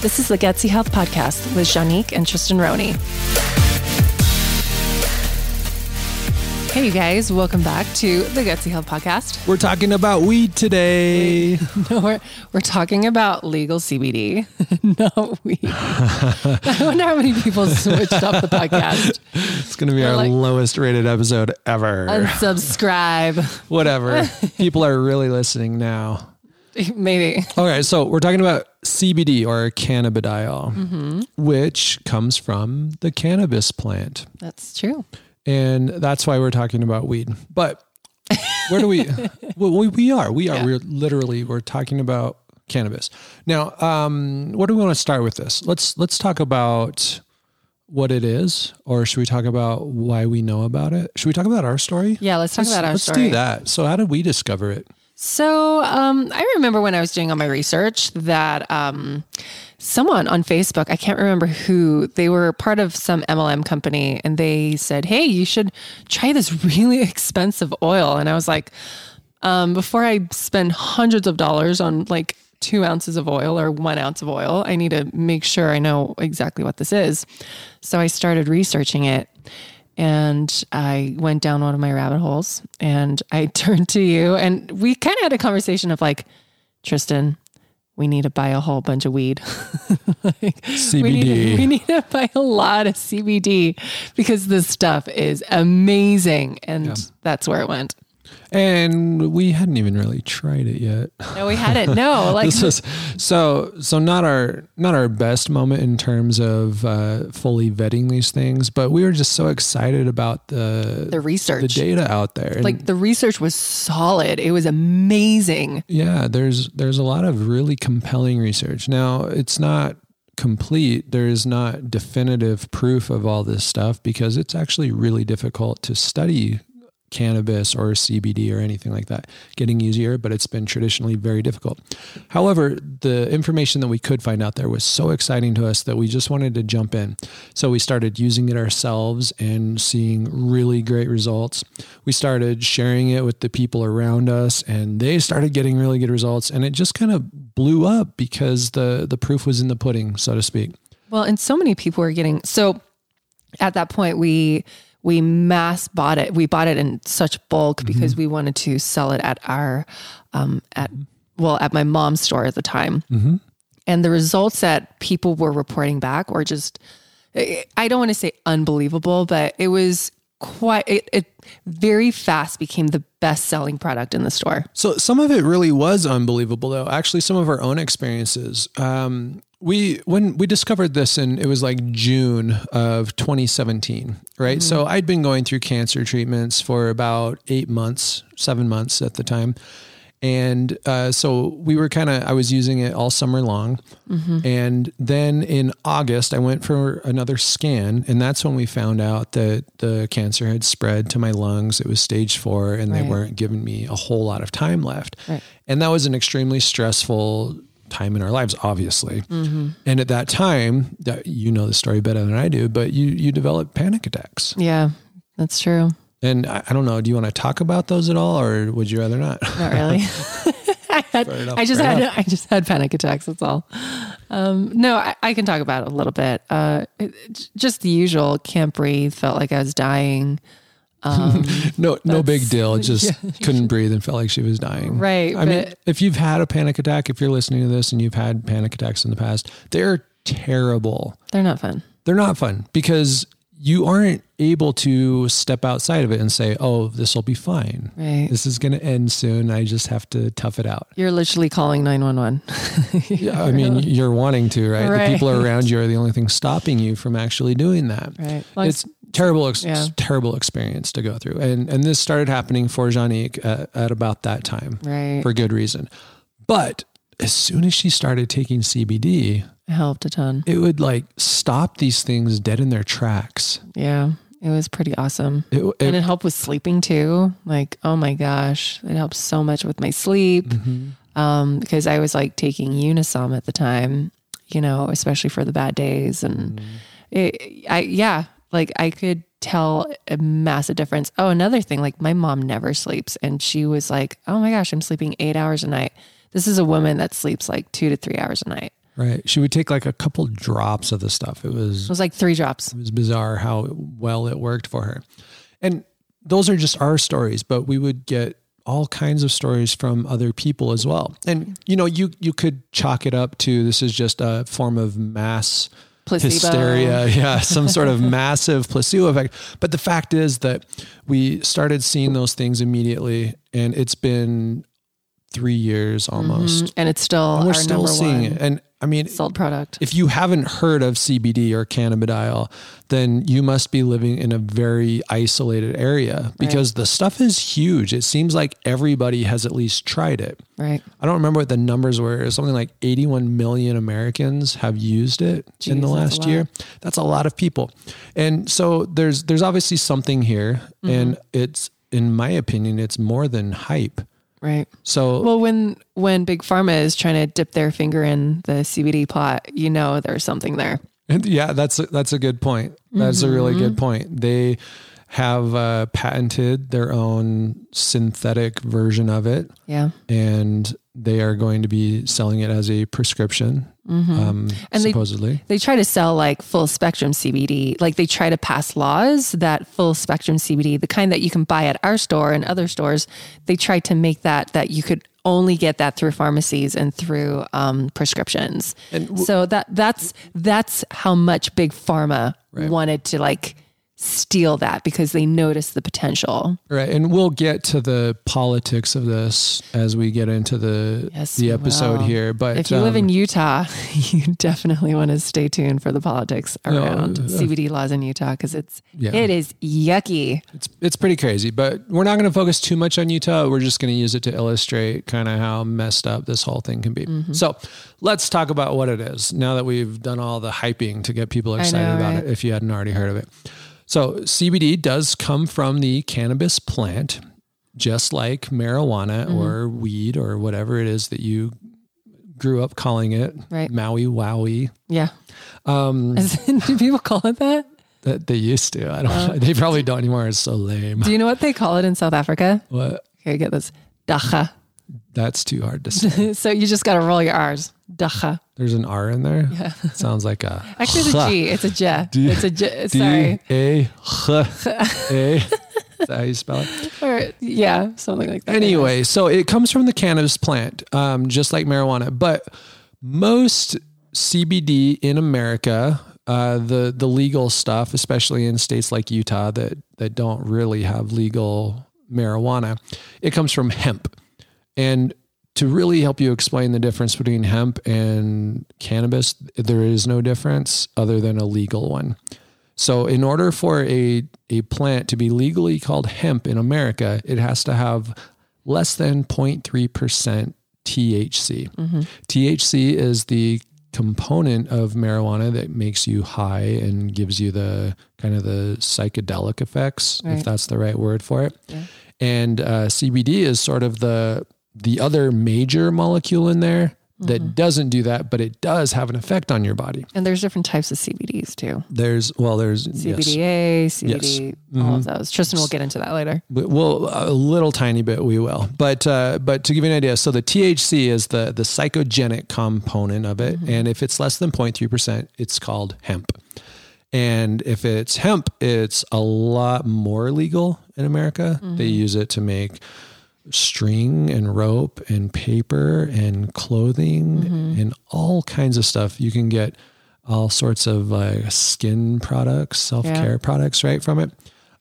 This is the Gutsy Health Podcast with Janique and Tristan Roney. Hey, you guys, welcome back to the Gutsy Health Podcast. We're talking about weed today. No, we're, we're talking about legal CBD, not weed. I wonder how many people switched up the podcast. It's going to be We're our like- lowest rated episode ever. Unsubscribe. Whatever. People are really listening now. Maybe. Okay, so we're talking about CBD or cannabidiol, Mm-hmm. which comes from the cannabis plant. That's true. And that's why we're talking about weed. But where do we well, we, we are. We are Yeah. we're literally we're talking about cannabis. Now, um what do we want to start with this? Let's let's talk about what it is or should we talk about why we know about it? Should we talk about our story? Yeah, let's talk Let's, about our story. let's do that. So how did we discover it? So um, I remember when I was doing all my research that um, someone on Facebook, I can't remember who, they were part of some MLM company and they said, Hey, you should try this really expensive oil. And I was like, um, before I spend hundreds of dollars on like two ounces of oil or one ounce of oil, I need to make sure I know exactly what this is. So I started researching it and I went down one of my rabbit holes and I turned to you and we kind of had a conversation of like, Tristan, we need to buy a whole bunch of weed. Like, We need, CBD. we need to buy a lot of CBD because this stuff is amazing. And that's where it went. And we hadn't even really tried it yet. No, we hadn't. No, like this was so so not our not our best moment in terms of uh, fully vetting these things, but we were just so excited about the the research. the data out there. And like the research was solid. It was amazing. yeah, there's there's a lot of really compelling research. Now it's not complete. There is not definitive proof of all this stuff because it's actually really difficult to study cannabis or CBD or anything like that. Getting easier, but it's been traditionally very difficult. However, the information that we could find out there was so exciting to us that we just wanted to jump in. So we started using it ourselves and seeing really great results. We started sharing it with the people around us and they started getting really good results and it just kind of blew up because the the proof was in the pudding, so to speak. Well, and so many people were getting so at that point we we mass bought it. We bought it in such bulk because we wanted to sell it at our um at well at my mom's store at the time. And the results that people were reporting back were just I don't want to say unbelievable, but it was quite it, it very fast became the best selling product in the store. So some of it really was unbelievable, though. Actually, some of our own experiences. Um, we when we discovered this, and it was like June of 2017, right? So I'd been going through cancer treatments for about eight months, seven months at the time, and uh, so we were kind of. I was using it all summer long, and then in August, I went for another scan, and that's when we found out that the cancer had spread to my lungs. It was stage four, and they weren't giving me a whole lot of time left. Right. And that was an extremely stressful time in our lives, obviously. And at that time, that you know the story better than I do, but you you develop panic attacks. Yeah, that's true. And I, I don't know, do you want to talk about those at all, or would you rather not? Not really. I, had, enough, I just had I just had panic attacks. That's all. Um, no, I, I can talk about it a little bit. Uh, it- just the usual. Can't breathe. Felt like I was dying. Um, No, no big deal. Just yeah. couldn't breathe and felt like she was dying. Right, I mean, if you've had a panic attack, if you're listening to this and you've had panic attacks in the past, they're terrible. they're not fun. They're not fun because you aren't able to step outside of it and say, "Oh, this will be fine. Right. This is going to end soon. I just have to tough it out." You're literally calling nine one one. Yeah, I mean, you're wanting to, right? Right. The people around you are the only thing stopping you from actually doing that. Right. It's terrible, ex- yeah. terrible experience to go through, and and this started happening for Janique at, at about that time, Right. for good reason. But as soon as she started taking CBD, It helped a ton. it would like stop these things dead in their tracks. Yeah. It was pretty awesome. It, it- and it helped with sleeping too. Like, oh my gosh, it helped so much with my sleep. Mm-hmm. Um, because I was like taking Unisom at the time, you know, especially for the bad days. And Mm-hmm. it, I, yeah, like I could tell a massive difference. Oh, another thing, like my mom never sleeps. And she was like, oh my gosh, I'm sleeping eight hours a night. This is a woman that sleeps like two to three hours a night. Right. She would take like a couple drops of the stuff. It was It was like three drops. it was bizarre how well it worked for her. And those are just our stories, but we would get all kinds of stories from other people as well. And you know, you you could chalk it up to this is just a form of mass Placebo. hysteria, yeah, some sort of massive placebo effect. But the fact is that we started seeing those things immediately, and it's been three years almost. Mhm. And it's still And we're our still seeing one it. And I mean, sold product. if you haven't heard of CBD or cannabidiol, then you must be living in a very isolated area because the stuff is huge. It seems like everybody has at least tried it. right. I don't remember what the numbers were. It was something like 81 million Americans have used it in the Jeez, that's last year. That's a lot of people. And so there's there's obviously something here Mm-hmm. and it's in my opinion it's more than hype. Right. So Well, when when big pharma is trying to dip their finger in the CBD pot, you know there's something there. Yeah, that's a, that's a good point. That's a really Mm-hmm. good point. They have uh, patented their own synthetic version of it, Yeah. and they are going to be selling it as a prescription, um, Mm-hmm. And they- supposedly. They try to sell like full spectrum CBD. Like they try to pass laws that full spectrum CBD, the kind that you can buy at our store and other stores, they try to make that that you could only get that through pharmacies and through um, prescriptions. so that that's that's how much big pharma wanted to like steal that because they notice the potential. Right, and we'll get to the politics of this as we get into the Yes, the episode will. here. But If you live um, in Utah, you definitely want to stay tuned for the politics around uh, CBD laws in Utah because it's Yeah. it is yucky. It's it's pretty crazy, but we're not going to focus too much on Utah. We're just going to use it to illustrate kind of how messed up this whole thing can be. Mm-hmm. So let's talk about what it is now that we've done all the hyping to get people excited know, about right? it. If you hadn't already heard of it, so CBD does come from the cannabis plant, just like marijuana Mm-hmm. or weed or whatever it is that you grew up calling it. Right. Maui Wowie. Yeah. Um, Do people call it that? that they used to. I don't. Uh. they probably don't anymore. It's so lame. Do you know what they call it in South Africa? What? Okay, get this. Dagga. That's too hard to say. so you just got to roll your R's. Dagga. There's an R in there. Yeah. Sounds like a Actually, it's a G. It's a J. D- It's a J. D Sorry. A H A. Is that how you spell it? Or, yeah, something like that. Anyway, so it comes from the cannabis plant, um, just like marijuana. But most CBD in America, uh, the the legal stuff, especially in states like Utah that that don't really have legal marijuana, it comes from hemp. And to really help you explain the difference between hemp and cannabis, there is no difference other than a legal one. So, in order for a, a plant to be legally called hemp in America, it has to have less than 0.3% THC. THC is the component of marijuana that makes you high and gives you the kind of the psychedelic effects, if that's the right word for it. Yeah. And uh, CBD is sort of the the other major molecule in there that mm-hmm. doesn't do that, but it does have an effect on your body. And there's different types of CBDs too. There's well, there's yes. CBDA, CBD, all of mm-hmm. those. Tristan will get into that later. Well, a little tiny bit we will, but uh, but to give you an idea, so the THC is the the psychogenic component of it, mm-hmm. and if it's less than 0.3 percent, it's called hemp. And if it's hemp, it's a lot more legal in America. They use it to make string and rope and paper and clothing and all kinds of stuff. You can get all sorts of like skin products, self care products, right from it.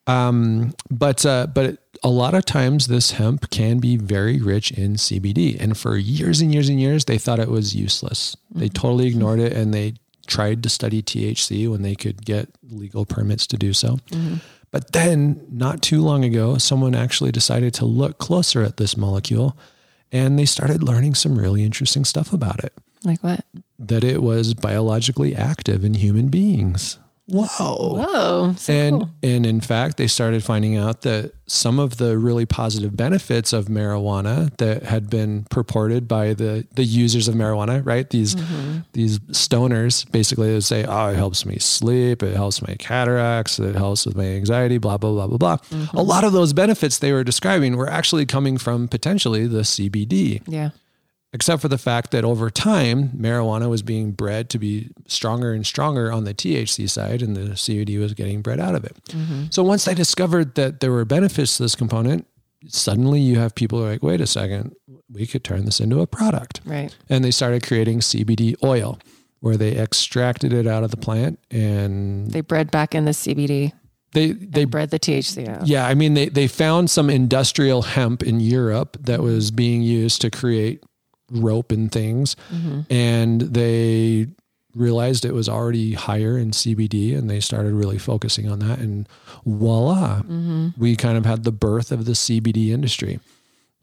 Um, but uh, but a lot of times this hemp can be very rich in CBD, and for years and years and years they thought it was useless. They totally ignored it, and they tried to study THC when they could get legal permits to do so. But then, not too long ago, someone actually decided to look closer at this molecule, and they started learning some really interesting stuff about it. Like what? That it was biologically active in human beings. Whoa. Whoa. So and cool. and in fact, they started finding out that some of the really positive benefits of marijuana that had been purported by the the users of marijuana, right? These Mm-hmm. these stoners basically would say, "Oh, it helps me sleep. It helps my cataracts. It helps with my anxiety." Blah blah blah blah blah. Mm-hmm. A lot of those benefits they were describing were actually coming from potentially the CBD. Yeah. Except for the fact that over time, marijuana was being bred to be stronger and stronger on the THC side, and the CBD was getting bred out of it. Mm-hmm. So once they discovered that there were benefits to this component, suddenly you have people who are like, wait a second, we could turn this into a product. Right. And they started creating CBD oil, where they extracted it out of the plant and They bred back in the CBD. they they bred the THC out. yeah, I mean, they, they found some industrial hemp in Europe that was being used to create rope and things. Mm-hmm. And they realized it was already higher in CBD and they started really focusing on that. And voila, mm-hmm. we kind of had the birth of the CBD industry.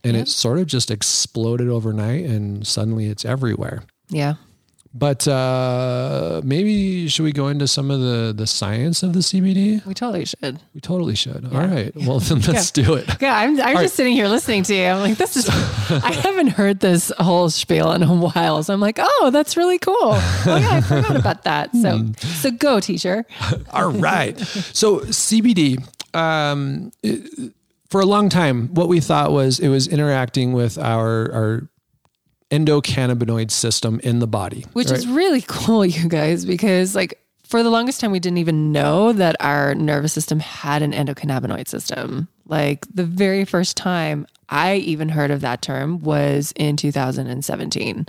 And it sort of just exploded overnight and suddenly it's everywhere. Yeah. But uh, maybe should we go into some of the, the science of the CBD? We totally should. We totally should. All right. Well, then let's do it. Yeah, I'm, I'm just sitting here listening to you. I'm like, this is, I haven't heard this whole spiel in a while. So I'm like, oh, that's really cool. Oh, yeah, I forgot about that. So, Hmm. so go, teacher. All right. So CBD, um, it- for a long time, what we thought was it was interacting with our our endocannabinoid system in the body, Which right? is really cool, you guys, because like for the longest time, we didn't even know that our nervous system had an endocannabinoid system. Like the very first time I even heard of that term was in 2017.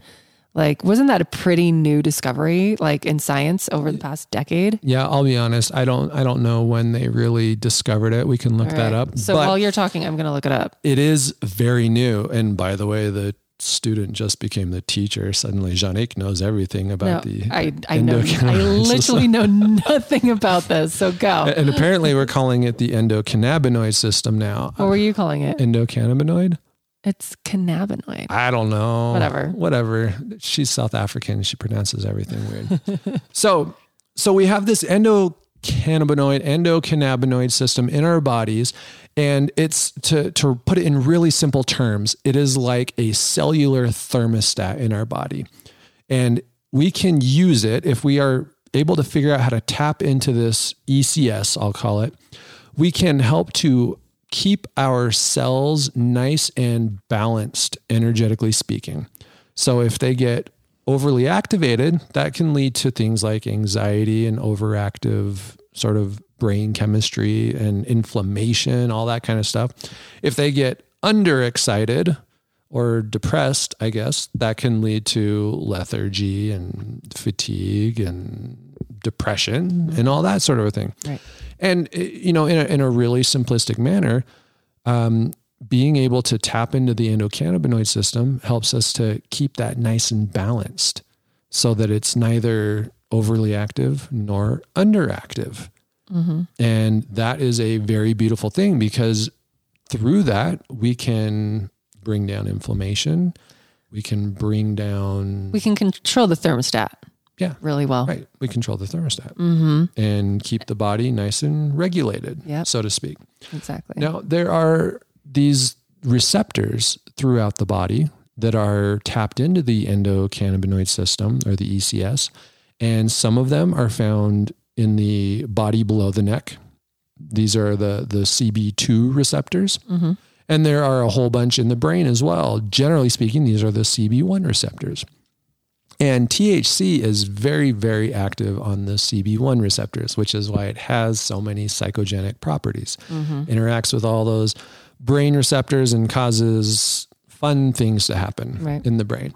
Like, wasn't that a pretty new discovery, like in science over the past decade? yeah. I'll be honest. I don't I don't know when they really discovered it. We can look that up. So while you're talking, I'm going to look it up. it is very new. And by the way, the student just became the teacher. Suddenly, Janique knows everything No, about the I, I know, I literally know nothing about this. So go. And apparently, we're calling it the endocannabinoid system now. What were you calling it? Endocannabinoid. It's cannabinoid. I don't know. Whatever. Whatever. She's South African. She pronounces everything weird. so, so we have this endocannabinoid, endocannabinoid system in our bodies, and it's to to put it in really simple terms, it is like a cellular thermostat in our body, and we can use it if we are able to figure out how to tap into this ECS. I'll call it. We can help to keep our cells nice and balanced, energetically speaking. So if they get overly activated, that can lead to things like anxiety and overactive sort of brain chemistry and inflammation, all that kind of stuff. If they get underexcited or depressed, I guess, that can lead to lethargy and fatigue and depression and all that sort of a thing. Right. And eh, you know, in a, in a really simplistic manner, um, being able to tap into the endocannabinoid system helps us to keep that nice and balanced, so that it's neither overly active nor underactive. Mm-hmm. And that is a very beautiful thing because through that we can bring down inflammation, we can bring down We can control the thermostat yeah really well. Right. We control the thermostat mm-hmm. and keep the body nice and regulated, Yep. so to speak. Exactly. Now, there are these receptors throughout the body that are tapped into the endocannabinoid system or the ECS, and some of them are found in the body below the neck. These are the, the CB2 receptors. Mm-hmm. And there are a whole bunch in the brain as well. Generally speaking, these are the CB1 receptors. And THC is very, very active on the CB1 receptors, which is why it has so many psychogenic properties. Mm-hmm. Interacts with all those brain receptors and causes fun things to happen Right. in the brain.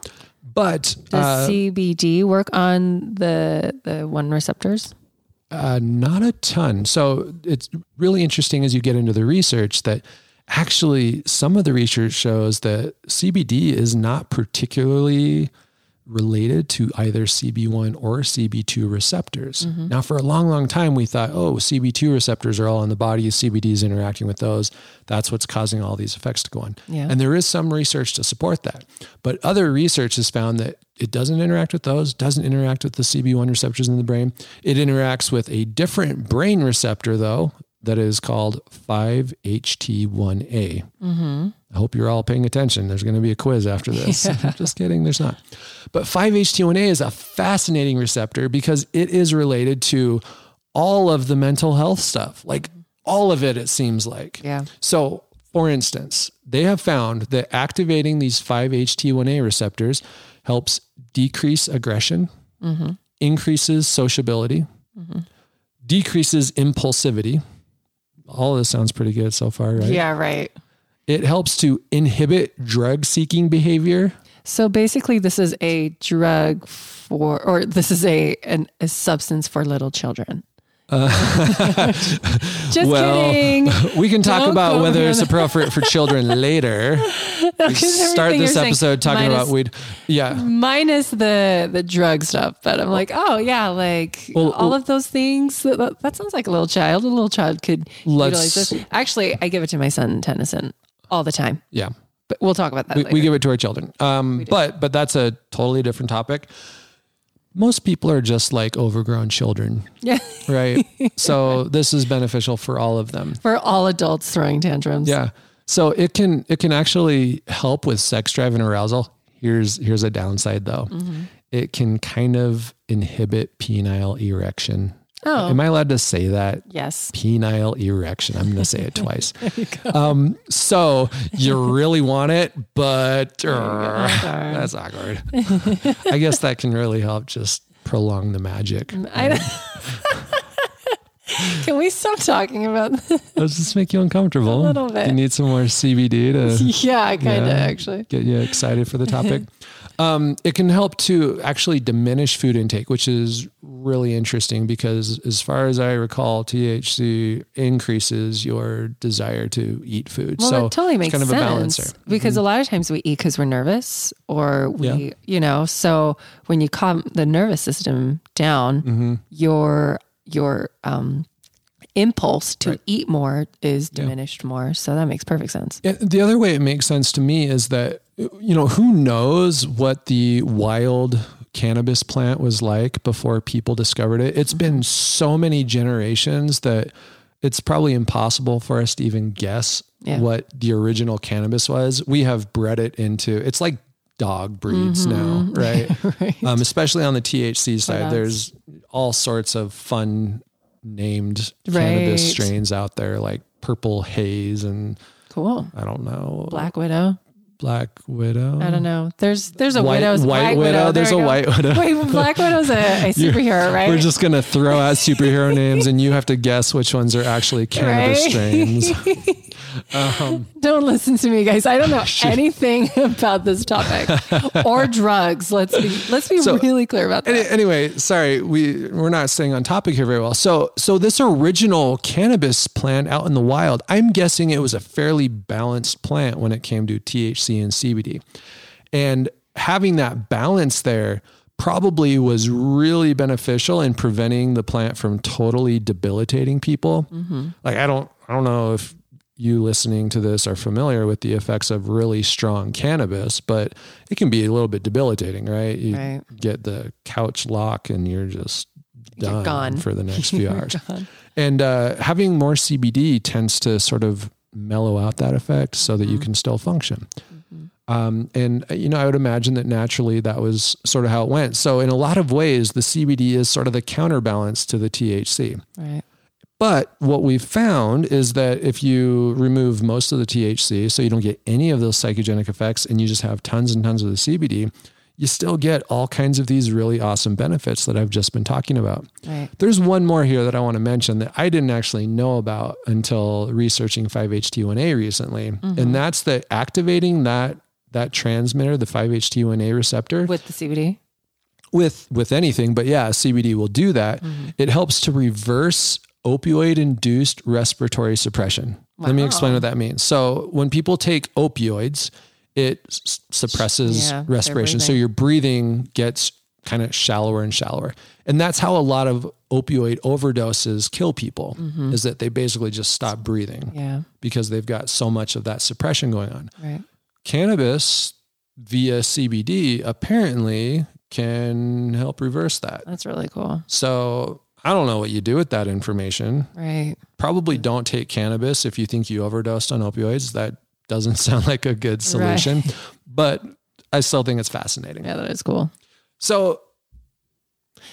But Does uh, CBD work on the the one receptors? Uh, not a ton. So it's really interesting as you get into the research that actually some of the research shows that CBD is not particularly related to either CB1 or CB2 receptors. Mm-hmm. Now, for a long, long time, we thought, oh, CB2 receptors are all in the body, CBD is interacting with those. That's what's causing all these effects to go on. Yeah. And there is some research to support that. But other research has found that it doesn't interact with those, doesn't interact with the CB1 receptors in the brain. It interacts with a different brain receptor, though, that is called 5-HT1A. I hope you're all paying attention. There's going to be a quiz after this. Just kidding, there's not. But 5-HT1A is a fascinating receptor because it is related to all of the mental health stuff, like all of it, it seems like. Yeah. So For instance, they have found that activating these 5-HT1A receptors helps decrease aggression, mm-hmm. increases sociability, mm-hmm. decreases impulsivity. All of this sounds pretty good so far, right? Yeah, right. It helps to inhibit drug seeking behavior. So basically, this is a drug for, or this is a an, a substance for little children. Uh, Just Well, kidding. We can talk Don't about whether it's appropriate for children later. We start this you're saying episode talking minus- about weed. Yeah. minus the the drug stuff but i'm like oh yeah like Well, all of those things that, that- that sounds like a little child a little child could utilize this actually i give it to my son tennyson all the time Yeah. but we'll talk about that we, we give it to our children. Um, but but that's a totally different topic. Most people are just like overgrown children, yeah right? so this is beneficial for all of them. for all adults throwing tantrums Yeah. So it can it can actually help with sex drive and arousal. Here's here's a downside though. Mm-hmm. It can kind of inhibit penile erection. Oh Am I allowed to say that? yes penile erection. I'm going to say it twice. Um, so you really want it, but uh, that's awkward. I guess that can really help just prolong the magic. I don't- can we stop talking about this? Does this make you uncomfortable? A little bit. You need some more CBD to yeah kind of Yeah. actually get you excited for the topic. Um, it can help to actually diminish food intake, which is really interesting because, as far as I recall, THC increases your desire to eat food. Well, so that totally it's makes kind of sense a balancer. because a lot of times we eat because we're nervous or we, Yeah. you know, so when you calm the nervous system down, Mm-hmm. your your um, impulse to eat more is diminished more. So that makes perfect sense. Yeah, the other way it makes sense to me is that you know who knows what the wild cannabis plant was like before people discovered it. It's been so many generations that it's probably impossible for us to even guess Yeah. what the original cannabis was. We have bred it into it's like dog breeds now, right? right. Um, especially on the THC side, there's all sorts of fun named cannabis strains out there, like purple haze and Cool. I don't know. Black widow. Black Widow. I don't know. There's there's a White, widow's white, white Widow. There There's we a go. White Widow. Wait, Black Widow's a, a superhero, right? We're just gonna throw out superhero names, and you have to guess which ones are actually cannabis Right? strains. Um, don't listen to me, guys. I don't know anything about this topic or drugs. Let's be let's be So- really clear about that. Any- anyway, sorry, we we're not staying on topic here very well. So so this original cannabis plant out in the wild, I'm guessing it was a fairly balanced plant when it came to THC and CBD. And having that balance there probably was really beneficial in preventing the plant from totally debilitating people. Like I don't I don't know if you listening to this are familiar with the effects of really strong cannabis, but it can be a little bit debilitating, right? You Right. get the couch lock and you're just You're done gone. for the next few hours. gone. And uh, having more CBD tends to sort of mellow out that effect so that you Mm-hmm. can still function. Um, and uh, you know, I would imagine that naturally that was sort of how it went. So in a lot of ways, the CBD is sort of the counterbalance to the THC. Right. But what we've found is that if you remove most of the THC, so you don't get any of those psychogenic effects, and you just have tons and tons of the CBD, you still get all kinds of these really awesome benefits that I've just been talking about. Right. There's one more here that I want to mention that I didn't actually know about until researching 5-HT1A recently, and that's that activating that that transmitter, the 5-HT1A receptor, With the CBD. with with anything but yeah cbd will do that. Mm-hmm. It helps to reverse opioid induced respiratory suppression. Let me explain what that means. So when people take opioids it s- suppresses Yeah, respiration. So your breathing gets kind of shallower and shallower. And that's how a lot of opioid overdoses kill people mm-hmm. is that they basically just stop breathing Yeah. because they've got so much of that suppression going on. Right. Cannabis via CBD apparently can help reverse that. That's really cool. So I don't know what you do with that information. Right. Probably don't take cannabis if you think you overdosed on opioids. That doesn't sound like a good solution, but I still think it's fascinating. Yeah, that is cool. So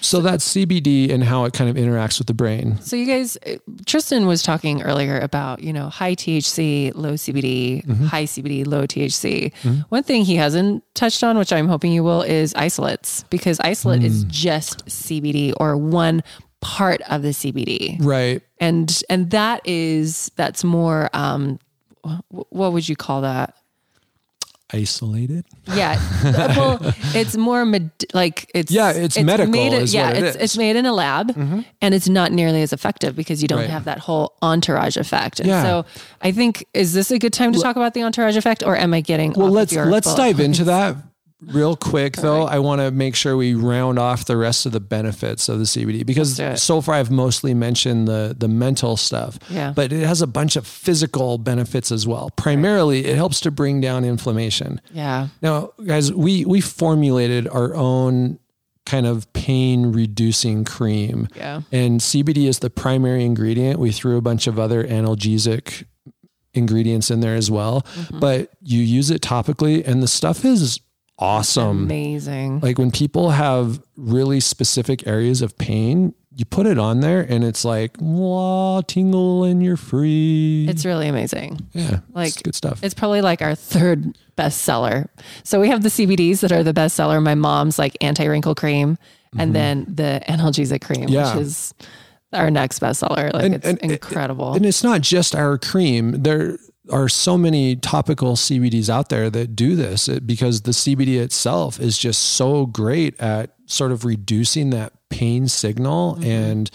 So that's CBD and how it kind of interacts with the brain. So you guys, uh, Tristan was talking earlier about you know high THC, low CBD, Mm-hmm. high CBD, low THC. One thing he hasn't touched on, which I'm hoping you will, is isolates because isolate is Mm. just CBD or one part of the CBD, Right. and and that is that's more. Um, what would you call that? Isolated. Yeah. well, it's more med- like it's Yeah, it's medical Made yeah, what it it's it's made in a lab, mm-hmm. and it's not nearly as effective because you don't Right. have that whole entourage effect. And Yeah. so, I think is this a good time to talk about the entourage effect, or am I getting Well, let's let's dive into that real quick though. I want to make sure we round off the rest of the benefits of the CBD because so far I've mostly mentioned the the mental stuff. Yeah. But it has a bunch of physical benefits as well. Primarily, it helps to bring down inflammation. Yeah. Now, guys, we we formulated our own kind of pain reducing cream. Yeah. And CBD is the primary ingredient. We threw a bunch of other analgesic ingredients in there as well, Mm-hmm. but you use it topically and the stuff is awesome. Amazing. Like when people have really specific areas of pain, you put it on there and it's like, wow, tingle and you're free. It's really amazing. yeah, like- it's good stuff. It's probably like our third bestseller. So we have the CBDs that are the bestseller. My mom's like anti wrinkle cream, and then the analgesic cream, Mm-hmm. Yeah. which is our next bestseller. Like And- it's and- incredible. And it's not just our cream. There are so many topical CBDs out there that do this because the CBD itself is just so great at sort of reducing that pain signal mm-hmm. and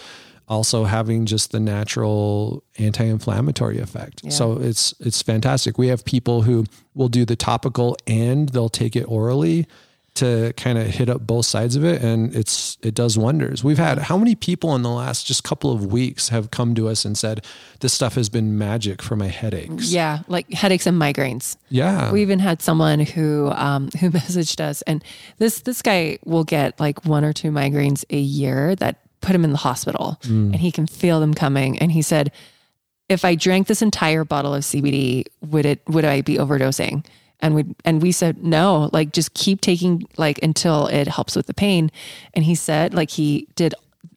also having just the natural anti-inflammatory effect. So it's it's fantastic. We have people who will do the topical and they'll take it orally to kind of hit up both sides of it and it's it does wonders. We've had how many people in the last just couple of weeks have come to us and said this stuff has been magic for my headaches. yeah, like headaches and migraines. Yeah. We even had someone who um, who messaged us, and this this guy will get like one or two migraines a year that put him in the hospital, and he can feel them coming. And he said, "If I drank this entire bottle of CBD, would it would I be overdosing?" And we and we said no, like just keep taking like until it helps with the pain. And he said like he did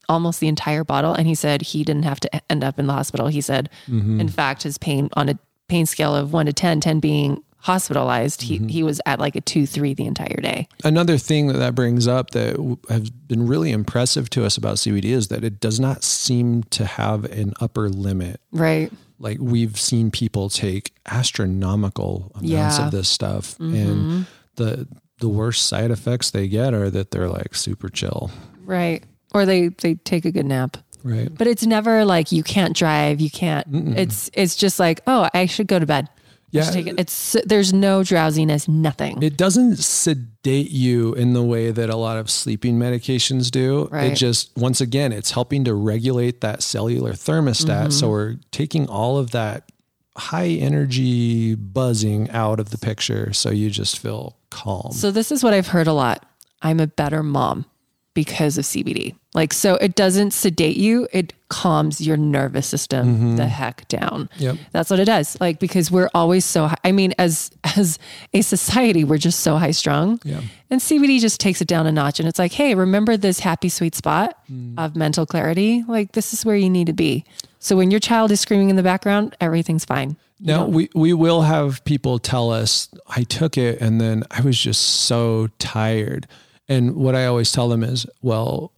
almost the entire bottle, and he said he didn't have to end up in the hospital. He said, mm-hmm. in fact, his pain on a pain scale of one to 10, 10 being hospitalized, he, mm-hmm. he was at like a two, three the entire day. Another thing that that brings up that has been really impressive to us about CBD is that it does not seem to have an upper limit. Right. Like we've seen people take astronomical amounts Yeah. Mm-hmm. of this stuff and the the worst side effects they get are that they're like super chill. Right. Or they, they take a good nap. Right. But it's never like you can't drive, you can't. It's it's just like oh, I should go to bed. Yeah. It. It's there's no drowsiness, nothing. It doesn't sedate you in the way that a lot of sleeping medications do. It just, once again, it's helping to regulate that cellular thermostat. Mm-hmm. So we're taking all of that high energy buzzing out of the picture. So you just feel calm. So this is what I've heard a lot. I'm a better mom because of CBD. Like so it doesn't sedate you, it calms your nervous system mm-hmm. the heck down. Yep. That's what it does. Like because we're always so hi- I mean as as a society we're just so high strung. Yeah. And CBD just takes it down a notch and it's like, "Hey, remember this happy sweet spot mm. of mental clarity? Like this is where you need to be." So when your child is screaming in the background, everything's fine. Now we, we will have people tell us I took it and then I was just so tired. And what I always tell them is, well,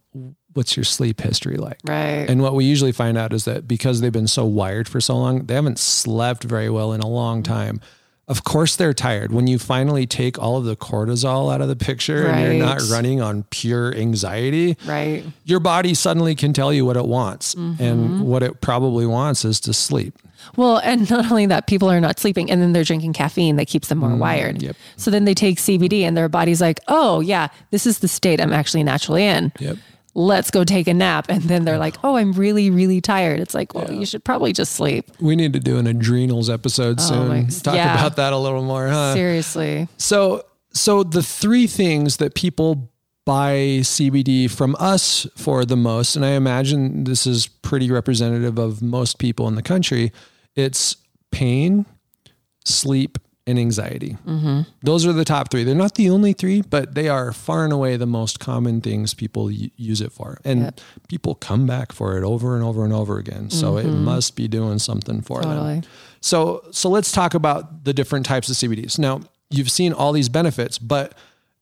what's your sleep history like? Right. And what we usually find out is that because they've been so wired for so long, they haven't slept very well in a long time. Of course, they're tired. When you finally take all of the cortisol out of the picture and you're not running on pure anxiety, right. your body suddenly can tell you what it wants. Mm-hmm. And what it probably wants is to sleep. Well, and not only that, people are not sleeping and then they're drinking caffeine that keeps them more wired. Mm, yep. So then they take CBD and their body's like, oh, yeah, this is the state I'm actually naturally in. Yep. Let's go take a nap. And then they're like, oh, I'm really, really tired. It's like, well, you should probably just sleep. We need to do an adrenals episode oh soon. Oh my- Talk yeah. about that a little more, huh? Seriously. So, so the three things that people buy CBD from us for the most, and I imagine this is pretty representative of most people in the country, it's pain, sleep, and anxiety. Mm-hmm. Those are the top three. They're not the only three, but they are far and away the most common things people y- use it for. And Yep. people come back for it over and over and over again. So it mm-hmm. must be doing something for them. So so let's talk about the different types of CBDs. Now, you've seen all these benefits, but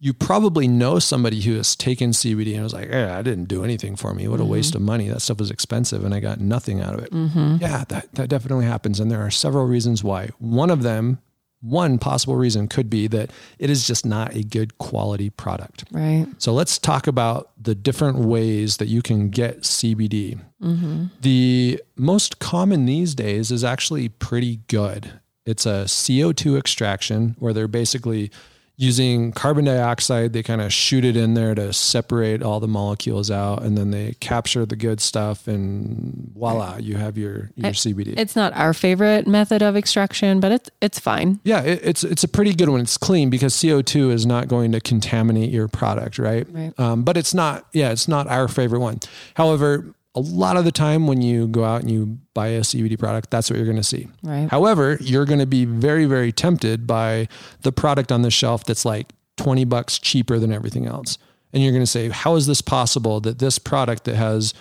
you probably know somebody who has taken CBD and was like, "Yeah, I didn't do anything for me. What a waste mm-hmm. of money. That stuff was expensive and I got nothing out of it." Mm-hmm. Yeah, that that definitely happens and there are several reasons why. One of them, one possible reason could be that it is just not a good quality product. Right. So let's talk about the different ways that you can get CBD. Mm-hmm. The most common these days is actually pretty good. It's a CO2 extraction where they're basically using carbon dioxide. They kind of shoot it in there to separate all the molecules out and then they capture the good stuff and voila, you have your, your CBD. It's not our favorite method of extraction, but it's it's fine. Yeah, it, it's it's a pretty good one. It's clean because CO two is not going to contaminate your product, right? Right. Um, but it's not. Yeah, it's not our favorite one. However, a lot of the time when you go out and you buy a CBD product, that's what you're going to see. Right. However, you're going to be very very tempted by the product on the shelf that's like twenty bucks cheaper than everything else, and you're going to say, "How is this possible that this product that has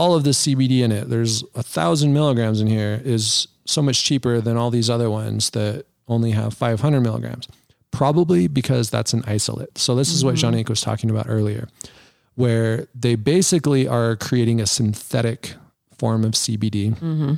all of this CBD in it. There's a thousand milligrams in here is so much cheaper than all these other ones that only have 500 milligrams. Probably because that's an isolate. So this is what mm-hmm. Janique was talking about earlier, where they basically are creating a synthetic form of CBD mm-hmm.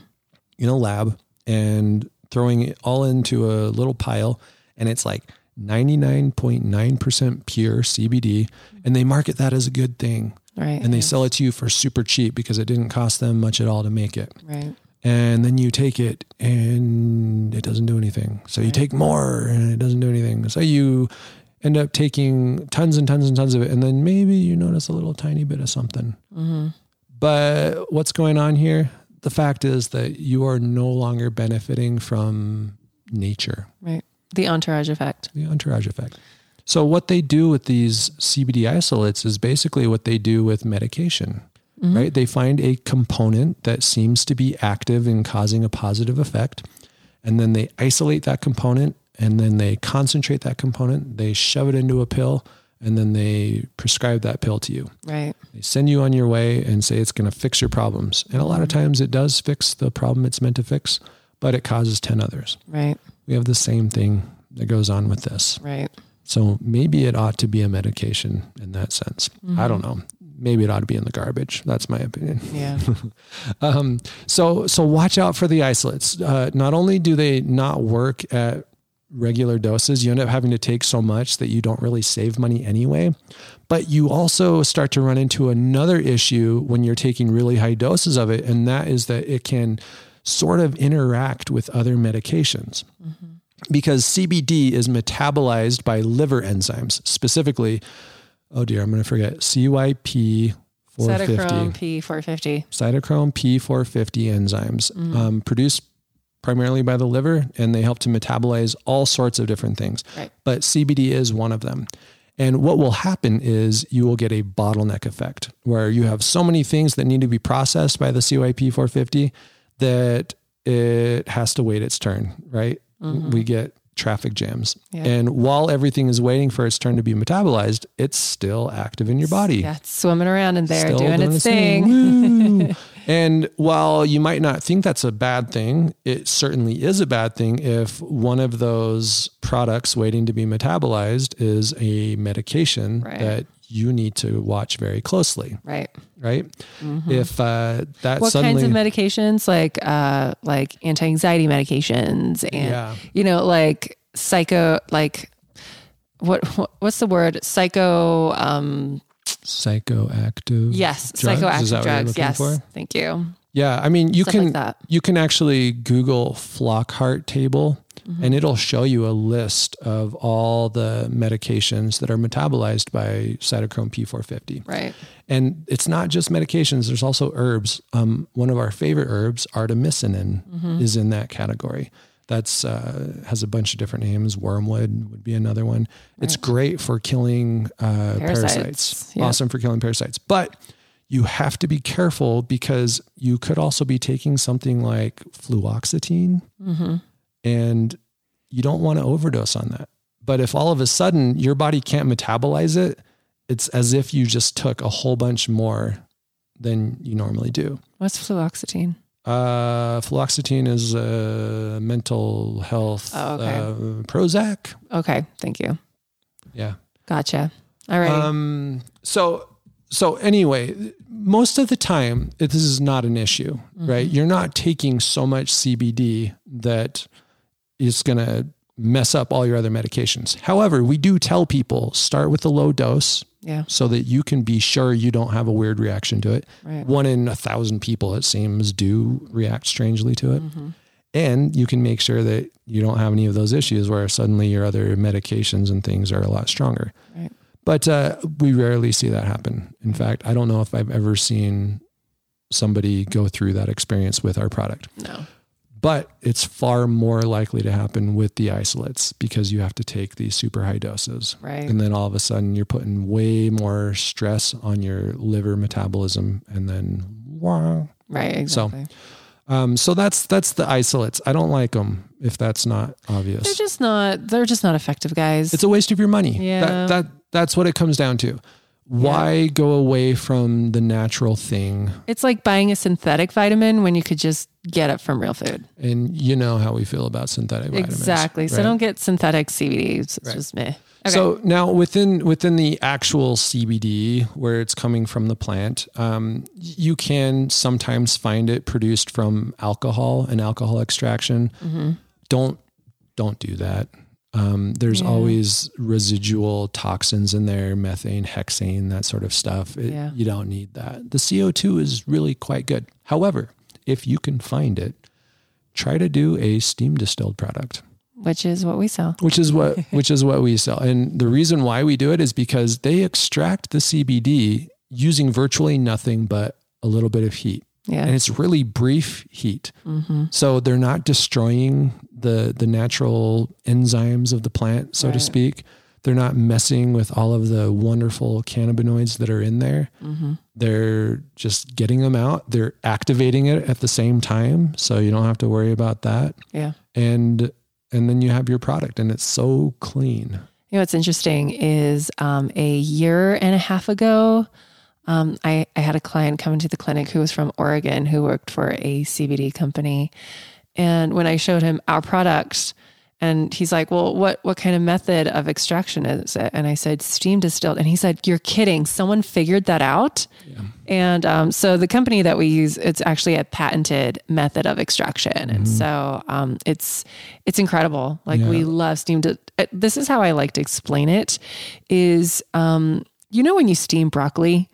in a lab and throwing it all into a little pile. And it's like 99.9% pure CBD. And they market that as a good thing Right. and they sell it to you for super cheap because it didn't cost them much at all to make it. right. And then you take it and it doesn't do anything. So you take more and it doesn't do anything. So you end up taking tons and tons and tons of it. And then maybe you notice a little tiny bit of something. Mm-hmm. But what's going on here? The fact is that you are no longer benefiting from nature Right. The entourage effect. the entourage effect. So what they do with these CBD isolates is basically what they do with medication, mm-hmm. right? They find a component that seems to be active in causing a positive effect, and then they isolate that component, and then they concentrate that component, they shove it into a pill, and then they prescribe that pill to you. Right. They send you on your way and say it's going to fix your problems. And a lot of times it does fix the problem it's meant to fix, but it causes 10 others. Right. We have the same thing that goes on with this. Right. So maybe it ought to be a medication in that sense. I don't know. Maybe it ought to be in the garbage. That's my opinion. Yeah. Um, so so watch out for the isolates. Uh, not only do they not work at regular doses, you end up having to take so much that you don't really save money anyway. But you also start to run into another issue when you're taking really high doses of it, and that is that it can sort of interact with other medications because CBD is metabolized by liver enzymes, specifically. Oh dear, I'm going to forget CYP 450 Cytochrome P450. cytochrome P450 enzymes um, produced primarily by the liver, and they help to metabolize all sorts of different things. Right. But CBD is one of them. And what will happen is you will get a bottleneck effect where you have so many things that need to be processed by the CYP450 that it has to wait its turn, right? Mm-hmm. We get traffic jams. Yeah. And while everything is waiting for its turn to be metabolized, it's still active in your body Yeah, it's swimming around in there still doing its its thing. Woo. and while you might not think that's a bad thing, it certainly is a bad thing if one of those products waiting to be metabolized is a medication Right. that you need to watch very closely, Right. right? If uh, that What suddenly kinds of medications? Like uh like anti-anxiety medications and Yeah. you know, like psycho like what, what what's the word? Psycho um psychoactive yes, drugs? psychoactive Is that what you're drugs. Yes. for? Thank you. Yeah, I mean, you Stuff can like you can actually Google Flockhart table, Mm-hmm. and it'll show you a list of all the medications that are metabolized by cytochrome P450. Right. And it's not just medications. There's also herbs. Um, one of our favorite herbs, artemisinin, Mm-hmm. is in that category. That's uh, has a bunch of different names. Wormwood would be another one. It's great for killing uh, Parasites. parasites. Yep. Awesome for killing parasites. But you have to be careful because you could also be taking something like fluoxetine, Mm-hmm. and you don't want to overdose on that. But if all of a sudden your body can't metabolize it, it's as if you just took a whole bunch more than you normally do. What's fluoxetine? Uh, fluoxetine is uh, mental health. Oh, okay. uh, Prozac. Okay, thank you. Yeah. Gotcha. All right. Um, so so anyway, most of the time this is not an issue, right? You're not taking so much CBD that it's going to mess up all your other medications. However, we do tell people start with a low dose yeah. so that you can be sure you don't have a weird reaction to it. Right. One in a thousand people, it seems, do react strangely to it. And you can make sure that you don't have any of those issues where suddenly your other medications and things are a lot stronger. Right. But uh, we rarely see that happen. In fact, I don't know if I've ever seen somebody go through that experience with our product. No. But it's far more likely to happen with the isolates because you have to take these super high doses. Right. And then all of a sudden you're putting way more stress on your liver metabolism and then wow. Right. Exactly. Um, so that's that's the isolates. I don't like them if that's not obvious. they're just not. They're just not effective, guys. It's a waste of your money. Yeah. That, that that's what it comes down to. Why go away from the natural thing? It's like buying a synthetic vitamin when you could just get it from real food. And you know how we feel about synthetic vitamins. exactly. So right? don't get synthetic CBD. It's Right. just meh. Okay. So now within within the actual CBD where it's coming from the plant, um, you can sometimes find it produced from alcohol and alcohol extraction. Mm-hmm. Don't don't do that. Um, there's Yeah. always residual toxins in there, methane, hexane, that sort of stuff. It- Yeah. You don't need that. The CO2 is really quite good. However, if you can find it, try to do a steam distilled product which is what we sell. which is what which is what we sell. And the reason why we do it is because they extract the CBD using virtually nothing but a little bit of heat. Yeah. And it's really brief heat. Mm-hmm. So they're not destroying the the natural enzymes of the plant, so to speak. They're not messing with all of the wonderful cannabinoids that are in there. Mm-hmm. They're just getting them out. They're activating it at the same time, so you don't have to worry about that. Yeah. And and then you have your product and it's so clean. You know what's interesting is um, a year and a half ago, um, I, I had a client come into the clinic who was from Oregon who worked for a CBD company. And when I showed him our product, and he's like, "Well, what what kind of method of extraction is it?" And I said, "Steam distilled." And he said, "You're kidding! Someone figured that out." And um, so the company that we use, it's actually a patented method of extraction, and so um, it's it's incredible. Like we love steam. Di- uh, this is how I like to explain it: is um, you know when you steam broccoli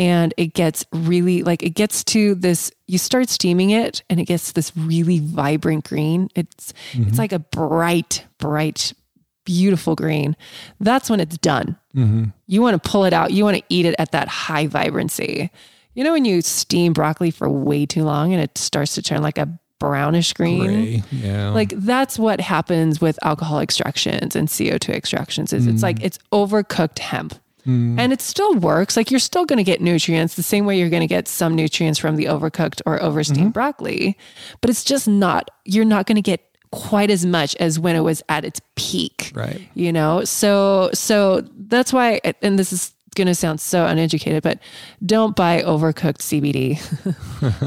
and it gets really like it gets to this you start steaming it and it gets this really vibrant green. It's it's mm-hmm. like a bright bright beautiful green. That's when it's done. Mm-hmm. You want to pull it out. You want to eat it at that high vibrancy. You know when you steam broccoli for way too long and it starts to turn like a brownish green? Gray. Yeah. like that's what happens with alcohol extractions and CO2 extractions is it's mm. like it's overcooked hemp. And it still works. Like you're still going to get nutrients the same way you're going to get some nutrients from the overcooked or oversteamed broccoli, but it's just not you're not going to get quite as much as when it was at its peak. right. You know? So so that's why and this is going to sound so uneducated, but don't buy overcooked CBD.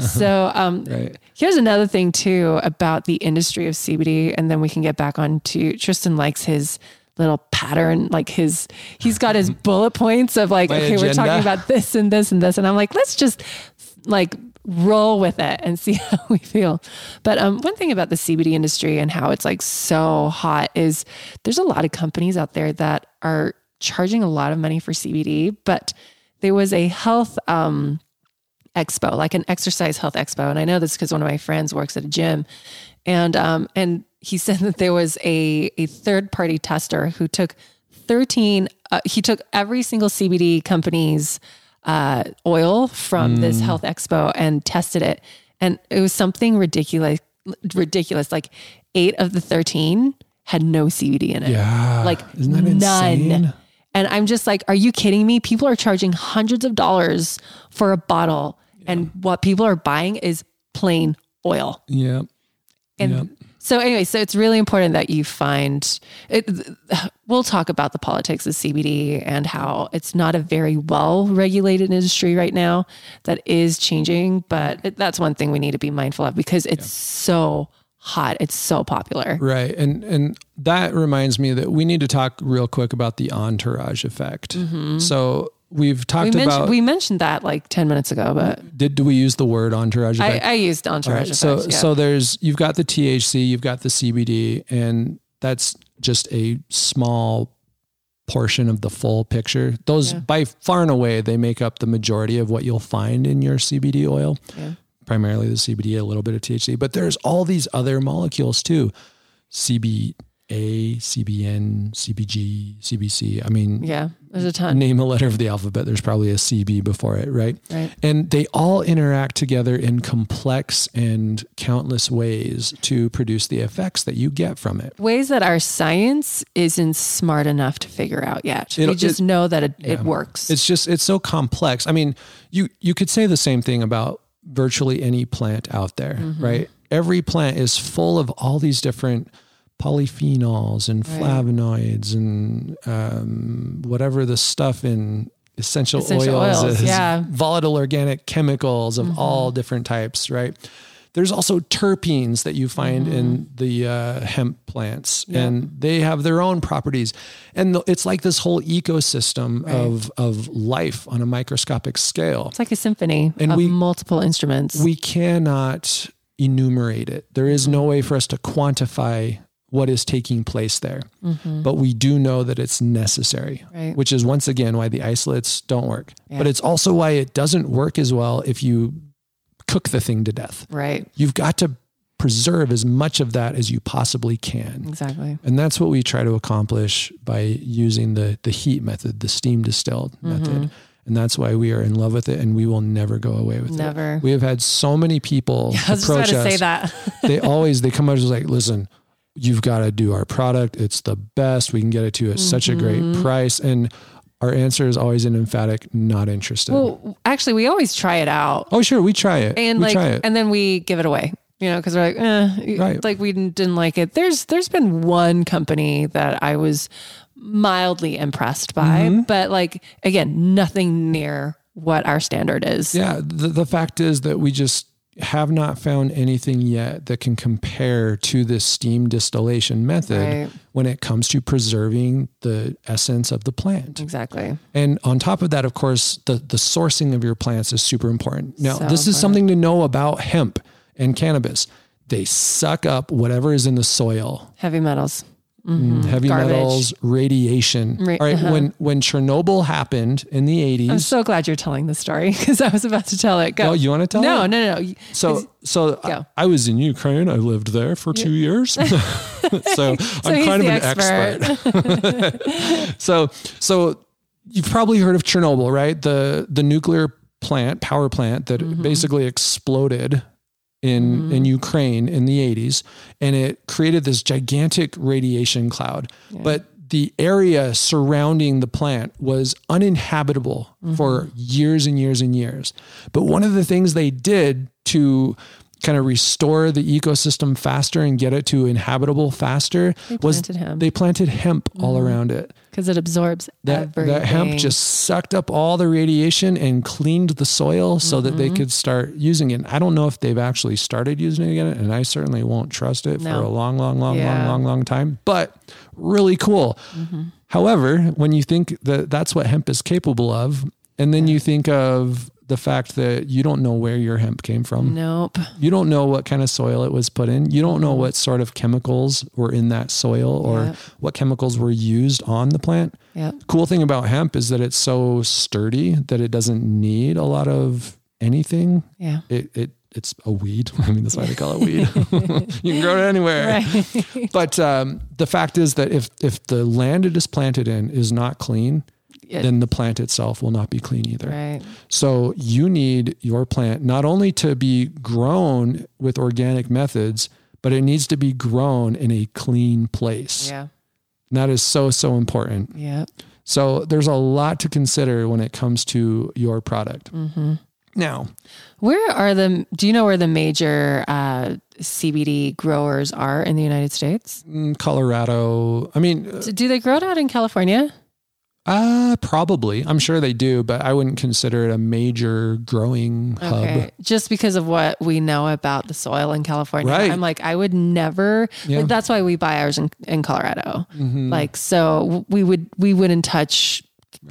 so um Right. Here's another thing too about the industry of CBD, and then we can get back on to Tristan likes his little pattern, like his he's got his bullet points of like, My okay, we're talking about this and this and this, and I'm like, let's just like roll with it and see how we feel. But um, one thing about the CBD industry and how it's like so hot is there's a lot of companies out there that are charging a lot of money for CBD, but there was a health um expo, like an exercise health expo. And I know this because one of my friends works at a gym. And um and he said that there was a a third party tester who took 13 uh, he took every single CBD company's uh oil from this health expo and tested it. And it was something ridiculous ridiculous. Like 8 of the 13 had no CBD in it. Yeah. Like none. insane? And I'm just like, are you kidding me? People are charging hundreds of dollars for a bottle. And what people are buying is plain oil. Yeah. And Yep. So anyway, so it's really important that you find it. We'll talk about the politics of CBD and how it's not a very well regulated industry right now. That is changing, but it, that's one thing we need to be mindful of because it's so hot. It's so popular. Right. And and that reminds me that we need to talk real quick about the entourage effect. Mm-hmm. So we've We talked mentioned about we mentioned that like ten minutes ago, but did do we use the word entourage I, effect? I used entourage. right, so yeah. so there's you've got the THC, you've got the CBD, and that's just a small portion of the full picture. Those Yeah. by far and away they make up the majority of what you'll find in your CBD oil. Yeah. Primarily the CBD, a little bit of THC, but there's all these other molecules too. CBA, CBN, CBG, CBC. I mean, yeah, there's a ton. name a letter of the alphabet, there's probably a CB before it, right? Right. And they all interact together in complex and countless ways to produce the effects that you get from it. Ways that our science isn't smart enough to figure out yet. It'll- we just it- know that it, it works. It's just it's so complex. I mean, you you could say the same thing about virtually any plant out there, Mm-hmm. right? Every plant is full of all these different polyphenols and Right. flavonoids and um, whatever the stuff in essential, Essential oils, oils, is, yeah. Mm-hmm. volatile organic chemicals of all different types, right? There's also terpenes that you find in the uh, hemp plants, and they have their own properties. And the, it's like this whole ecosystem of of life on a microscopic scale. It's like a symphony And of we- multiple instruments. We cannot enumerate it. There is no way for us to quantify what is taking place there, but we do know that it's necessary, Mm-hmm. Right. which is once again why the isolates don't work. Yeah. But it's also why it doesn't work as well if you cook the thing to death. right. You've got to preserve as much of that as you possibly can. Exactly. And that's what we try to accomplish by using the the heat method, the steam distilled Mm-hmm. method. And that's why we are in love with it and we will never go away with it. Never. We have had so many people I was just about approach to us. say that. they always they come out and like, listen, you've got to do our product. It's the best. We can get it to you at such a great Mm-hmm. price. And our answer is always an emphatic not interested. well, actually, we always try it out, oh, sure, we try it. and we like, try it. and then we give it away. You know, because we're like, eh, Right. like we didn't, didn't like it. There's there's been one company that I was mildly impressed by, Mm-hmm. but like again, nothing near what our standard is. Yeah, the, the fact is that we just have not found anything yet that can compare to this steam distillation method Right. when it comes to preserving the essence of the plant. Exactly. And on top of that, of course, the, the sourcing of your plants is super important. Now, So this is important. something to know about hemp and cannabis. They suck up whatever is in the soil Heavy metals. Heavy Garbage. metals, radiation. Ra- All right, uh-huh. when when Chernobyl happened in the 80s, I'm so glad you're telling the story because I was about to tell it. Go. Oh, you want to tell no, it? no, no, no. So, so I, I was in Ukraine. I lived there for two years. so, I'm kind of an expert. so, so you've probably heard of Chernobyl, right? The the nuclear plant, power plant that Mm-hmm. basically exploded in in Ukraine in the 80s, and it created this gigantic radiation cloud. But the area surrounding the plant was uninhabitable Mm-hmm. for years and years and years. But one of the things they did to kind of restore the ecosystem faster and get it to inhabitable faster was planted hemp. they planted hemp all around it. because it absorbs That, everything. that hemp just sucked up all the radiation and cleaned the soil so that Mm-hmm. they could start using it. I don't know if they've actually started using it again, and I certainly won't trust it for a long, long, long, long, Yeah. long, long time. But really cool. Mm-hmm. However, when you think that that's what hemp is capable of, and then you think of the fact that you don't know where your hemp came from. Nope. You don't know what kind of soil it was put in. You don't know what sort of chemicals were in that soil or Mm-hmm. What chemicals were used on the plant. Yep. Cool thing about hemp is that it's so sturdy that it doesn't need a lot of anything. Yeah. It it it's a weed. I mean, that's why they call it weed. you can grow it anywhere. Right. But um, the fact is that if if the land it is planted in is not clean, Yeah. then the plant itself will not be clean either. right. So you need your plant not only to be grown with organic methods, but it needs to be grown in a clean place. Yeah. And that is so, so important. Yep. So there's a lot to consider when it comes to your product. Mm-hmm. Now, Where are the? Do you know where the major uh, CBD growers are in the United States? mm, Colorado, I mean, Do they grow it out in California? Uh, probably. I'm sure they do, but I wouldn't consider it a major growing hub. Just because of what we know about the soil in California, Right. I'm like, I would never. Yeah. Like, that's why we buy ours in, in Colorado. Mhm. Like, so we would we wouldn't touch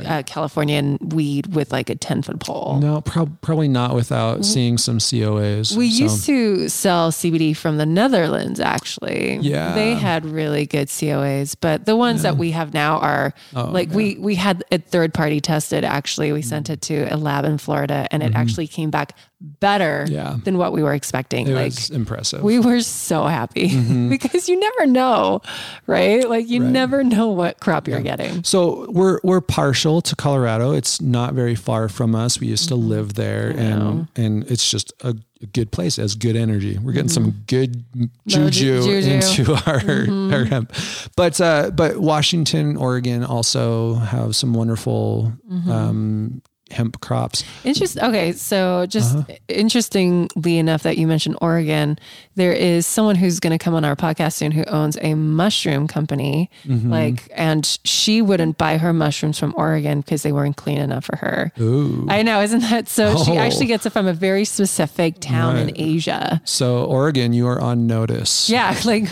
uh, Californian weed with like a ten foot pole. No, prob- probably not without seeing some COAs. We So, used to sell CBD from the Netherlands, actually. Yeah. They had really good COAs, but the ones that we have now are Oh, like we we had it third party tested actually. We sent it to a lab in Florida and it actually came back better Mm-hmm. Yeah. than what we were expecting. it like was impressive. we were so happy because you never know, right? Like you Right. never know what crop you're getting. So we're we're partial to Colorado. It's not very far from us. We used to live there, and and it's just a, good place. It has good energy. We're getting some good juju, ju- juju. into our, our hemp. But uh, but Washington, Oregon also have some wonderful um, hemp crops. Interesting. Okay, so just Uh-huh. interestingly enough that you mentioned Oregon, there is someone who's going to come on our podcast soon who owns a mushroom company. Mm-hmm. Like, and she wouldn't buy her mushrooms from Oregon because they weren't clean enough for her. Ooh. I know, isn't that so? She Oh. actually gets it from a very specific town in Asia. So Oregon, you are on notice. Yeah, like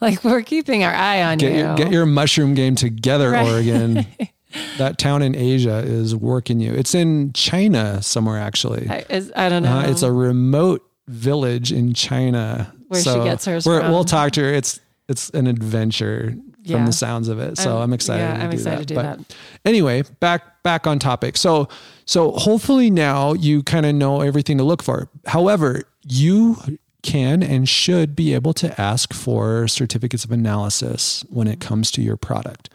like we're keeping our eye on Get you. your, get your mushroom game together, Right. Oregon. that town in Asia is working you. It's in China somewhere, actually. I, is, I don't know. Uh, it's a remote village in China. Where she gets hers from. We'll talk to her. It's it's an adventure Yeah. from the sounds of it. So I'm- I'm, excited. yeah, to I'm do excited that. to do But that. Anyway, back back on topic. So so hopefully now you kind of know everything to look for. However, you can and should be able to ask for certificates of analysis when it comes to your product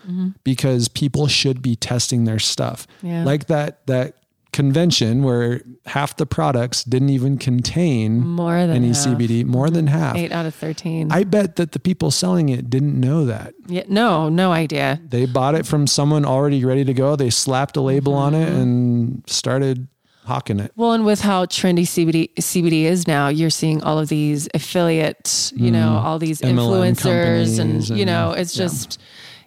because people should be testing their stuff. Yeah. Like that that convention where half the products didn't even contain more than any half. CBD, more than half. Eight out of thirteen. I bet that the people selling it didn't know that. yeah, no, no idea. They bought it from someone already ready to go. They slapped a label on Mm-hmm. it and started hawking it. Well, and with how trendy CBD CBD is now, you're seeing all of these affiliate, you know, mm-hmm. all these MLM influencers, and, companies you know, it's just,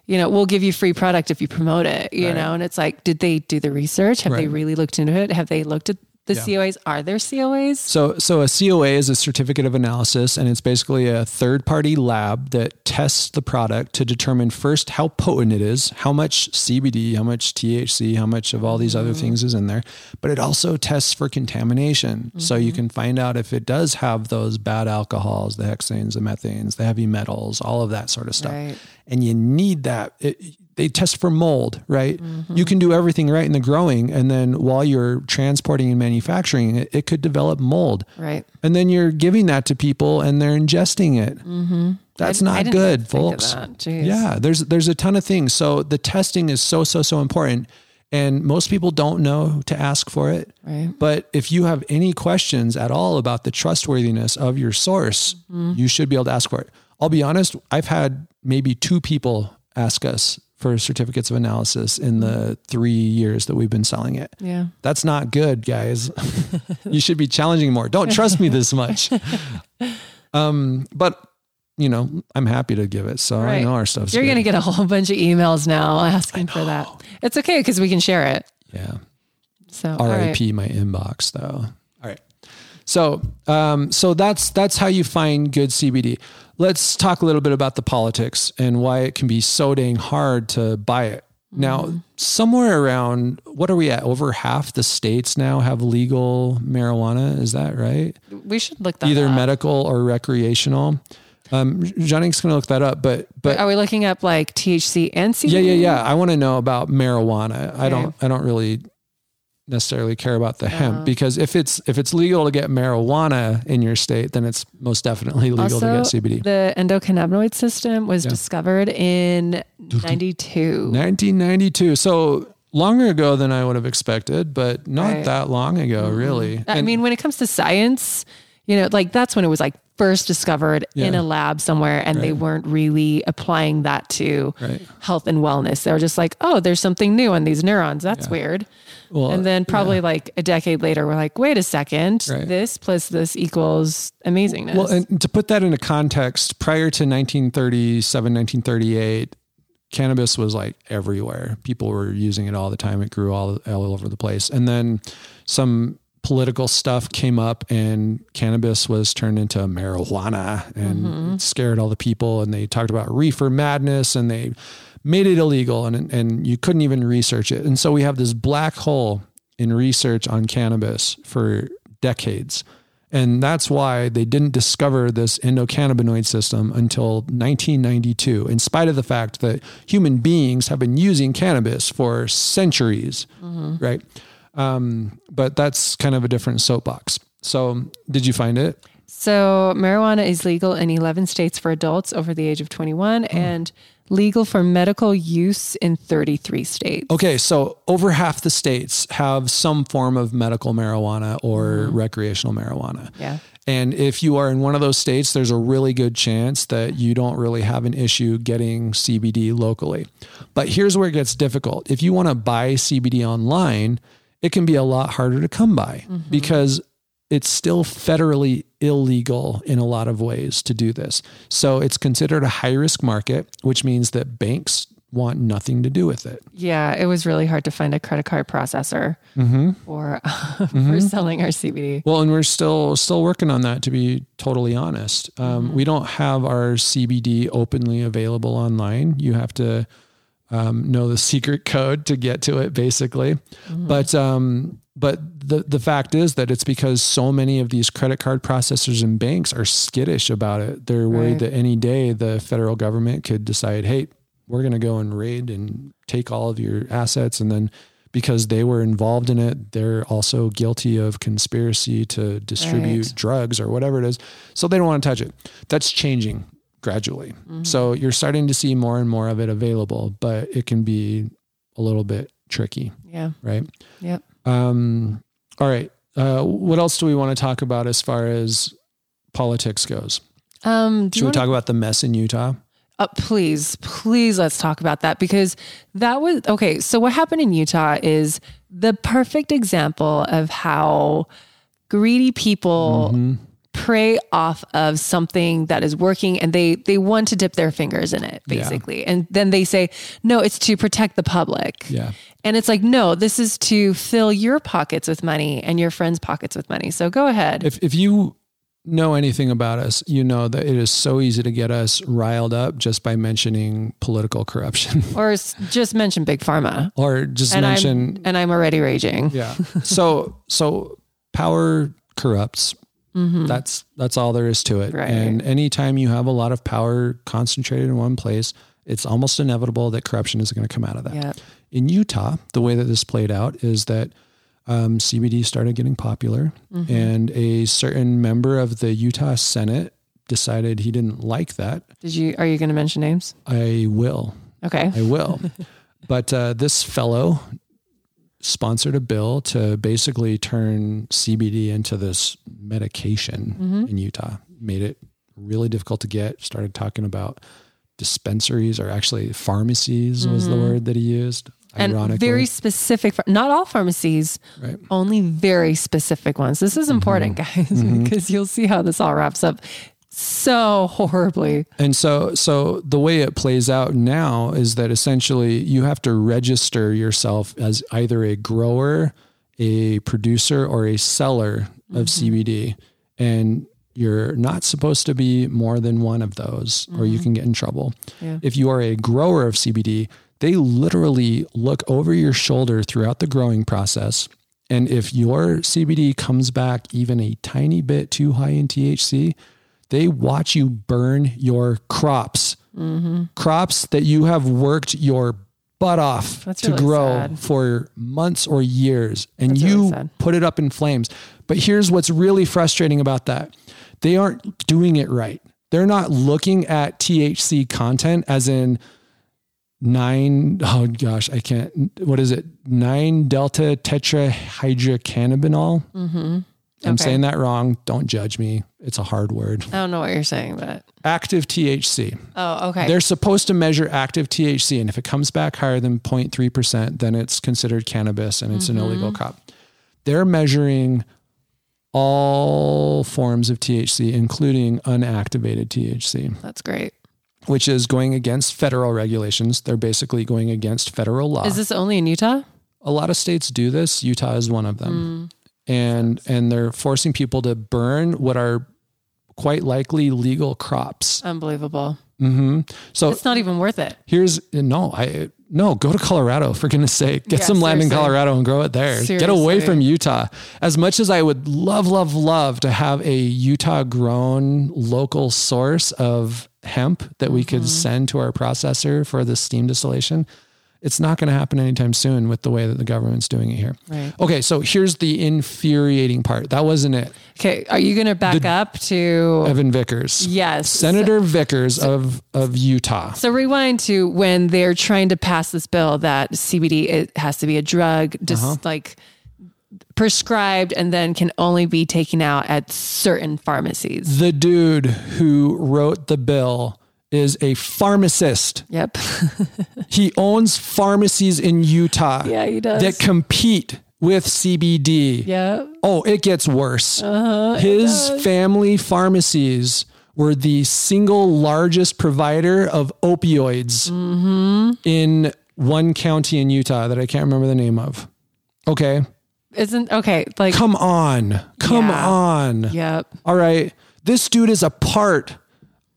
you know, we'll give you free product if you promote it, you Right. know, and it's like, did they do the research? Have they really looked into it? Have they looked at the Yeah. COAs? Are there COAs? So, so a COA is a certificate of analysis, and it's basically a third-party lab that tests the product to determine first how potent it is, how much CBD, how much THC, how much of all these other mm-hmm. things is in there. But it also tests for contamination, so you mm-hmm. can find out if it does have those bad alcohols, the hexanes, the methanes, the heavy metals, all of that sort of stuff. Right. And you need that. It, they test for mold, right? You can do everything right in the growing, and then while you're transporting and manufacturing it, it could develop mold. Right. And then you're giving that to people and they're ingesting it. That's Mm-hmm. I- I not didn't good, folks. Yeah, there's there's a ton of things. So the testing is so so so important, and most people don't know to ask for it. Right. But if you have any questions at all about the trustworthiness of your source, Mm-hmm. you should be able to ask for it. I'll be honest, I've had maybe two people ask us for certificates of analysis in the three years that we've been selling it. Yeah. That's not good, guys. you should be challenging more. Don't trust me this much. Um, but you know, I'm happy to give it. So I know our stuff's You're going to get a whole bunch of emails now asking for that. It's okay because we can share it. yeah. So, right. RIP my inbox though. All right. So, um, so that's that's how you find good CBD. Let's talk a little bit about the politics and why it can be so dang hard to buy it. Now, Mm-hmm. somewhere around what are we at? Over half the states now have legal marijuana. Is that right? We should look that Either up. medical or recreational. Um, Johnny's going to look that up, but but Are we looking up like THC and CBD? yeah, yeah, yeah. I want to know about marijuana. I don't. I don't really necessarily care about the Uh-huh. hemp because if it's if it's legal to get marijuana in your state, then it's most definitely legal Also, to get CBD. the endocannabinoid system was Yeah. discovered in 92. 1992. So longer ago than I would have expected, but not Right. that long ago, really. I And- mean, when it comes to science, you know, like that's when it was like first discovered in a lab somewhere and they weren't really applying that to Right. health and wellness. They were just like, oh, there's something new on these neurons. That's weird. Well, and then probably like a decade later, we're like, wait a second, Right. this plus this equals amazingness. Well, and to put that into context, prior to 1937, 1938, cannabis was like everywhere. People were using it all the time. It grew all, all over the place. And then some political stuff came up and cannabis was turned into marijuana and mm-hmm. it scared all the people. And they talked about reefer madness and they made it illegal and, and you couldn't even research it. And so we have this black hole in research on cannabis for decades. And that's why they didn't discover this endocannabinoid system until 1992, in spite of the fact that human beings have been using cannabis for centuries, right? Um, but that's kind of a different soapbox. So, did you find it? So, marijuana is legal in 11 states for adults over the age of 21 and legal for medical use in 33 states. Okay, so over half the states have some form of medical marijuana or mm-hmm. recreational marijuana. Yeah. And if you are in one of those states, there's a really good chance that you don't really have an issue getting CBD locally. But here's where it gets difficult. If you want to buy CBD online, it can be a lot harder to come by mm-hmm. because it's still federally illegal in a lot of ways to do this. So it's considered a high risk market, which means that banks want nothing to do with it. Yeah, it was really hard to find a credit card processor for for selling our CBD. Well, and we're still still working on that. To be totally honest, um, we don't have our CBD openly available online. You have to um, know the secret code to get to it, basically. But um, but the the fact is that it's because so many of these credit card processors and banks are skittish about it. They're worried Right. that any day the federal government could decide, hey, we're going to go and raid and take all of your assets, and then because they were involved in it, they're also guilty of conspiracy to distribute Right. drugs or whatever it is. So they don't want to touch it. That's changing gradually. Mm-hmm. So you're starting to see more and more of it available, but it can be a little bit tricky, Yeah. right? Yep. Um, all right. Uh, what else do we want to talk about as far as politics goes? Um, Should we talk about the mess in Utah? Uh, please, please, let's talk about that because that was okay. So, what happened in Utah is the perfect example of how greedy people prey off of something that is working and they they want to dip their fingers in it basically. And then they say no it's to protect the public. Yeah. and it's like no this is to fill your pockets with money and your friends pockets with money. So go ahead. If if you know anything about us, you know that it is so easy to get us riled up just by mentioning political corruption. Or just mention big pharma. Or just and mention i'm and i'm already raging. Yeah. So so power corrupts. That's that's all there is to it. Mm-hmm. Right. And anytime you have a lot of power concentrated in one place, it's almost inevitable that corruption is going to come out of that. yeah In Utah, the way that this played out is that um, CBD started getting popular, Mm-hmm. and a certain member of the Utah Senate decided he didn't like that. Did you? Are you going to mention names? I will. Okay. I will. but uh, this fellow sponsored a bill to basically turn CBD into this medication mm-hmm. in Utah. Made it really difficult to get. Started talking about dispensaries or actually pharmacies was the mm-hmm. word that he used. And Ironically, very specific. Not all pharmacies. right. Only very specific ones. This is mm-hmm. important, guys, because you'll see how this all wraps up so horribly. And so, so the way it plays out now is that essentially you have to register yourself as either a grower, a producer, or a seller of mm-hmm. CBD, and you're not supposed to be more than one of those, or you mm-hmm. can get in trouble. Yeah. If you are a grower of CBD, they literally look over your shoulder throughout the growing process. And if your CBD comes back even a tiny bit too high in THC, they watch you burn your crops, crops that you have worked your butt off That's to really grow sad. for months or years, and That's you sad. put it up in flames. But here's what's really frustrating about that they aren't doing it right. They're not looking at THC content as in nine, oh gosh, I can't, what is it? Nine delta tetrahydrocannabinol. Mm-hmm. I'm Okay. saying that wrong. Don't judge me. It's a hard word. I don't know what you're saying, but Active THC. oh, okay. They're supposed to measure active THC, and if it comes back higher than 0.3%, then it's considered cannabis and it's an mm-hmm. illegal crop. They're measuring all forms of THC, including unactivated THC, That's great. which is going against federal regulations. They're basically going against federal law. Is this only in Utah? a lot of states do this. Utah is one of them. Mm. And and they're forcing people to burn what are quite likely legal crops. Unbelievable. Mm-hmm. So It's not even worth it. here's no i no go to colorado for goodness sake get Yeah, some land in colorado and grow it there get away from utah as much as i would love love love to have a utah grown local source of hemp that we Mm-hmm. could send to our processor for the steam distillation it's not going to happen anytime soon with the way that the government's doing it here Right. okay so here's the infuriating part that wasn't it Okay. Are you going to back up to? evan vickers yes. senator vickers of of utah So rewind to when they're trying to pass this bill that CBD it has to be a drug, just Uh-huh. like prescribed, and then can only be taken out at certain pharmacies. the dude who wrote the bill is a pharmacist. Yep. He owns pharmacies in Utah yeah, he does. that compete with CBD. yeah. Oh, it gets worse. Uh-huh, His family pharmacies were the single largest provider of opioids mm-hmm. in one county in Utah that I can't remember the name of. Okay. Isn't okay. Like. Come on. Come Yeah. on. Yep. All right. This dude is a part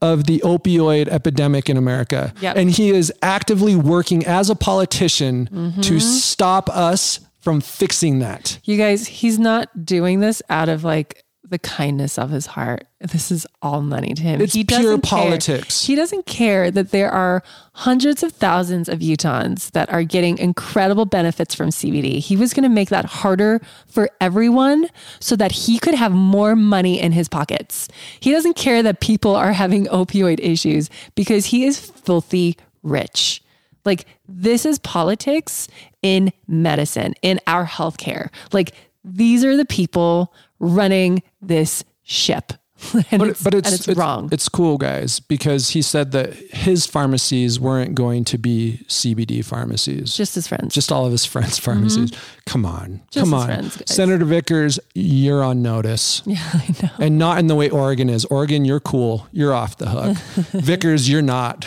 of the opioid epidemic in America. Yep. And he is actively working as a politician Mm-hmm. to stop us from fixing that. You guys, he's not doing this out of like the kindness of his heart. This is all money to him. It's he pure care. politics. He doesn't care that there are hundreds of thousands of Utahns that are getting incredible benefits from CBD. He was going to make that harder for everyone so that he could have more money in his pockets. He doesn't care that people are having opioid issues because he is filthy rich. Like this is politics in medicine, in our healthcare. Like these are the people running this ship. and, But, it's, but it's, and it's, wrong. It's cool, guys, because he said that his pharmacies weren't going to be CBD pharmacies. just his friends. just all of his friends' pharmacies. Come on. Mm-hmm. Just come his on. friends, guys. Senator Vickers, you're on notice. yeah, I know. And not in the way Oregon is. Oregon, you're cool. You're off the hook. Vickers, you're not.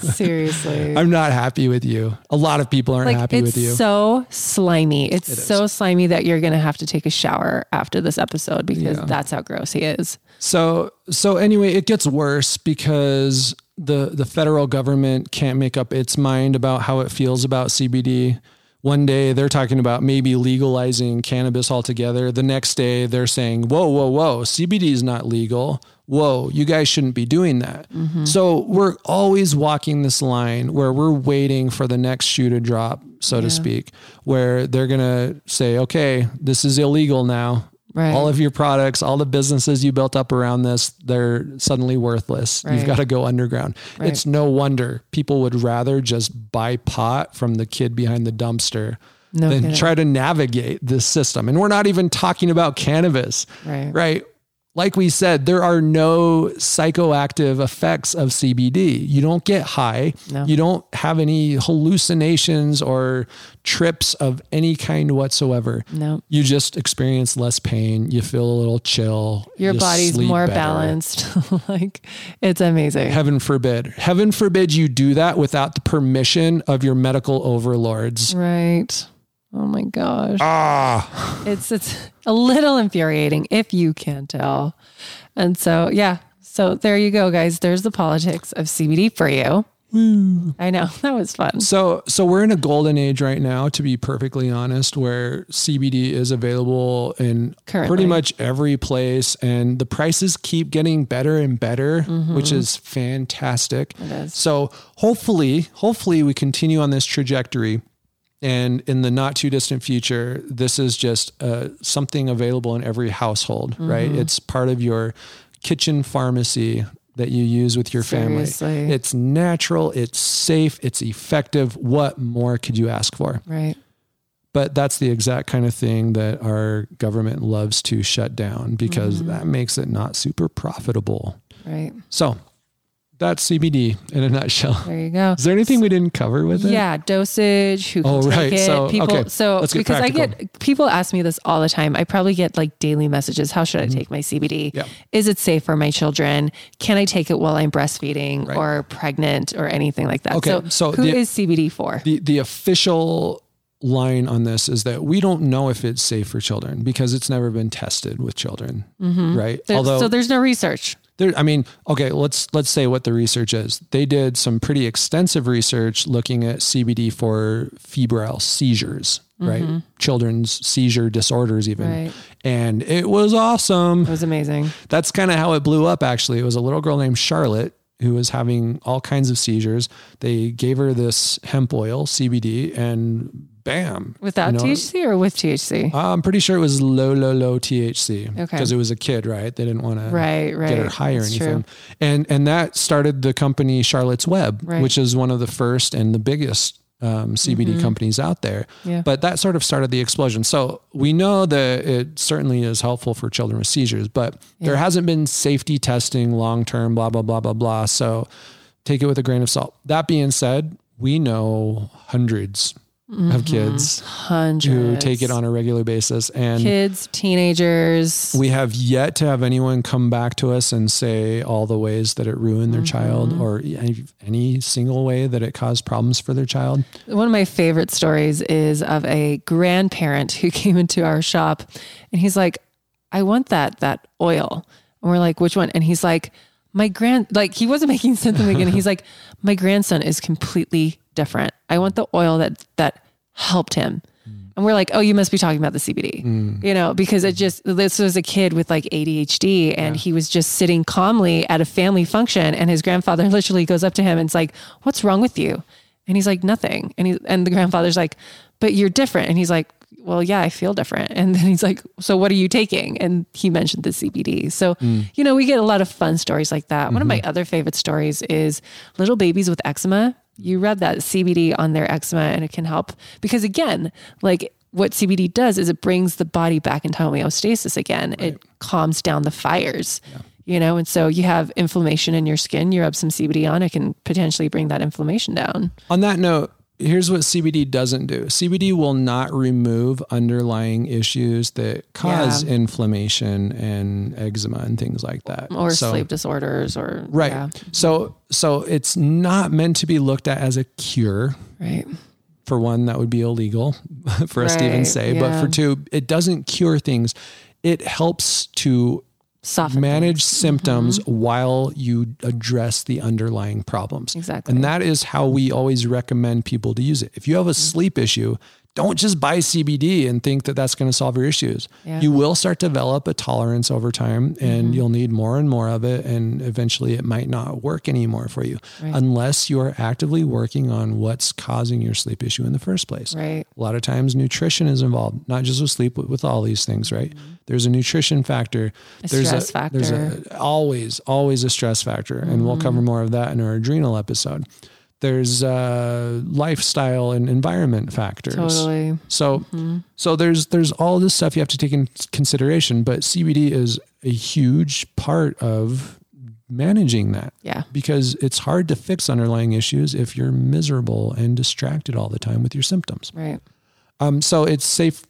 Seriously. I'm not happy with you. A lot of people aren't like happy with you. so slimy. It's is. so slimy that you're gonna have to take a shower after this episode because Yeah. that's how gross he is. So so anyway, it gets worse because the the federal government can't make up its mind about how it feels about CBD. One day they're talking about maybe legalizing cannabis altogether. The next day they're saying, "Whoa, whoa, whoa, CBD is not legal. Whoa, you guys shouldn't be doing that." Mm-hmm. So we're always walking this line where we're waiting for the next shoe to drop, so to speak, where they're going to say, "Okay, this is illegal now." Right. All of your products, all the businesses you built up around this, they're suddenly worthless. You've got to go underground. Right. It's no wonder people would rather just buy pot from the kid behind the dumpster No than kidding. try to navigate this system. And we're not even talking about cannabis, Right. right? Like we said, there are no psychoactive effects of CBD. You don't get high. No. You don't have any hallucinations or trips of any kind whatsoever. No. You just experience less pain. You feel a little chill. Your you body's more better. balanced. like it's amazing. Heaven forbid. Heaven forbid you do that without the permission of your medical overlords. Right. Oh my gosh. Ah, It's it's a little infuriating if you can't tell. And so yeah. So there you go, guys. There's the politics of CBD for you. I know. That was fun. so so we're in a golden age right now, to be perfectly honest, where CBD is available in Currently. pretty much every place, and the prices keep getting better and better, which is fantastic. Mm-hmm. It is. So hopefully, hopefully we continue on this trajectory. And in the not too distant future, this is just uh, something available in every household, right? Mm-hmm. It's part of your kitchen pharmacy that you use with your family. It's natural, it's safe, it's effective. What more could you ask for? Right. But that's the exact kind of thing that our government loves to shut down because that makes it not super profitable. Right. So that's CBD in a nutshell. There you go. Is there anything we didn't cover with it? Yeah, dosage, who can Oh, take right. it. So, people okay, so let's because I get people ask me this all the time. I probably get like daily messages. How should I take my CBD? Mm-hmm. Yeah. Is it safe for my children? Can I take it while I'm breastfeeding Right. or pregnant or anything like that? Okay, So, so who the- is CBD for? The the official line on this is that we don't know if it's safe for children because it's never been tested with children, right? There- Although so there's no research. There, I mean, okay, let's let's say what the research is. They did some pretty extensive research looking at CBD for febrile seizures, right? Mm-hmm. Children's seizure disorders, even, Right. and it was awesome. It was amazing. That's kind of how it blew up. Actually, it was a little girl named Charlotte who was having all kinds of seizures. They gave her this hemp oil, CBD, and bam, Without you know, THC or with THC? I'm pretty sure it was low, low, low THC Okay. because it was a kid, right? They didn't want to Right, right. get her high or That's anything. true. And and that started the company Charlotte's Web, Right. which is one of the first and the biggest um, CBD companies out there. Mm-hmm. Yeah. But that sort of started the explosion. So we know that it certainly is helpful for children with seizures, but there hasn't been safety testing long term, blah, blah, blah, blah, blah. So take it with a grain of salt. That being said, we know hundreds of kids Hundreds. who take it on a regular basis. And Kids, teenagers. we have yet to have anyone come back to us and say all the ways that it ruined their child Mm-hmm. or any, any single way that it caused problems for their child. One of my favorite stories is of a grandparent who came into our shop and he's like, I want that, that oil. And we're like, which one? And he's like, my grand, like he wasn't making sense in the beginning. He's like, my grandson is completely different. I want the oil that, that helped him. And we're like, oh, you must be talking about the CBD, mm. you know, because it just, this was a kid with like ADHD and he was just sitting calmly at a family function. And his grandfather literally goes up to him and it's like, what's wrong with you? And he's like, nothing. And he, and the grandfather's like, but you're different. And he's like, well, yeah, I feel different. And then he's like, so what are you taking? And he mentioned the CBD. So, mm. you know, we get a lot of fun stories like that. One of mm-hmm. my other favorite stories is little babies with eczema. You read that CBD on their eczema and it can help because again, like what CBD does is it brings the body back into homeostasis again. It calms down the fires. You know, and so you have inflammation in your skin, you rub some CBD on, it can potentially bring that inflammation down. On that note, here's what CBD doesn't do CBD will not remove underlying issues that cause Yeah. inflammation and eczema and things like that. Or So- sleep disorders or Right. yeah, So so it's not meant to be looked at as a cure. right. for one, that would be illegal for us to even Right, say. But for two, it doesn't cure things. It helps to Soften manage symptoms mm-hmm. while you address the underlying problems. Exactly. And that is how we always recommend people to use it. If you have a mm-hmm. sleep issue, don't just buy CBD and think that that's going to solve your issues. Yeah. You will start to develop a tolerance over time and you'll need more and more of it. And eventually it might not work anymore for you unless you are actively working on what's causing your sleep issue in the first place. Right. A lot of times nutrition is involved, not just with sleep, but with all these things, right? There's a nutrition factor. Mm-hmm. A there's stress There's factor. a, always, always a stress factor. And we'll Mm-hmm. cover more of that in our adrenal episode. There's uh, lifestyle and environment factors. Totally. So, so there's there's all this stuff you have to take in consideration, but CBD is a huge part of managing that Yeah. because it's hard to fix underlying issues if you're miserable and distracted all the time with your symptoms. Right. Um, so it's safe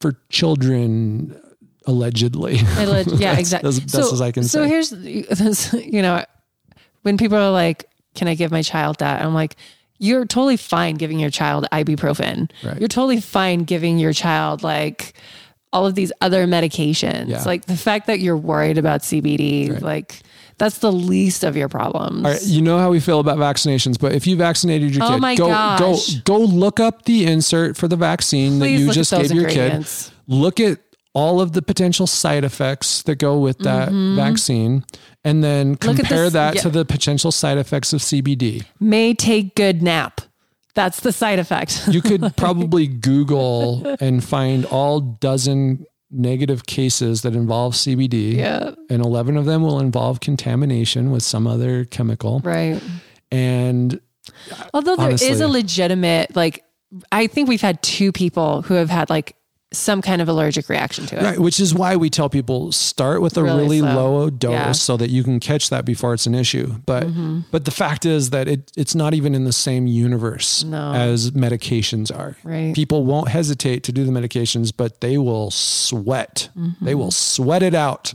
for children, allegedly. I leg- yeah, exactly. As best as I can so say. here's, you know, when people are like, "Can I give my child that?" I'm like, "You're totally fine giving your child ibuprofen. Right. You're totally fine giving your child like all of these other medications. Yeah. Like the fact that you're worried about CBD, like that's the least of your problems. All right, you know how we feel about vaccinations, but if you vaccinated your Oh kid, my go gosh. go go look up the insert for the vaccine that you just gave your kid. Look at all of the potential side effects that go with that vaccine, and then Mm-hmm. compare that yeah. to the potential side effects of CBD. May take good nap. That's the side effect. You could probably Google and find all dozen negative cases that involve CBD. yeah. And 11 of them will involve contamination with some other chemical. Right. And Although there is Honestly. a legitimate like I think we've had two people who have had like some kind of allergic reaction to it. Right, which is why we tell people start with a Really really, low dose Yeah. so that you can catch that before it's an issue. But but the fact is that it it's not even in the same universe No. as medications are. Right. People won't hesitate to do the medications, but they will sweat. Mm-hmm. They will sweat it out